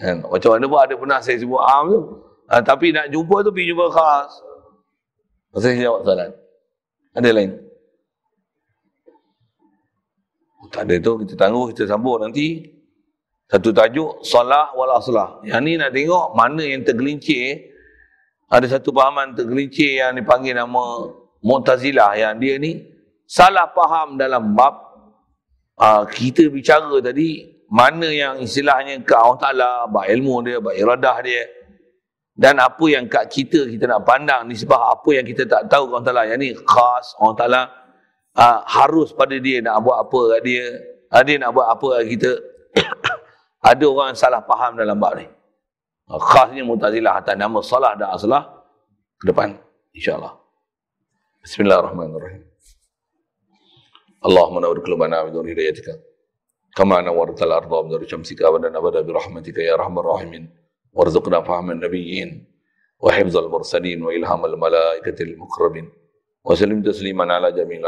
Kan? Macam mana pun ada pernah saya sebut am tu. Ha, tapi nak jumpa tu pergi jumpa khas. Saya jawab soalan. Ada lain? Oh, tak ada tu, kita tangguh, kita sambung nanti. Satu tajuk, salah wal aslah. Yang ni nak tengok mana yang tergelincir. Ada satu pahaman tergelincir yang dipanggil nama Mu'tazilah yang dia ni salah faham dalam bab uh, kita bicara tadi mana yang istilahnya ke Allah Ta'ala, baik ilmu dia, baik iradah dia. Dan apa yang kat kita, kita nak pandang ni sebab apa yang kita tak tahu Allah Ta'ala. Yang ni khas Allah Ta'ala uh, harus pada dia nak buat apa kat dia. Uh, dia nak buat apa kat kita. Ada orang salah faham dalam bab ni. Uh, khasnya mutazilah atas nama salah dan aslah ke depan. InsyaAllah. Bismillahirrahmanirrahim. Allahumma nawwir qulubana bi nuri hidayatika. Kama nawwarta al-ardha bi nuri shamsika abadan abada bi rahmatika ya arhamar rahimin. Warzuqna fahman nabiyyin wa hifzal mursalin wa ilhamal malaikatil muqrabin. Wa sallim tasliman ala jami'il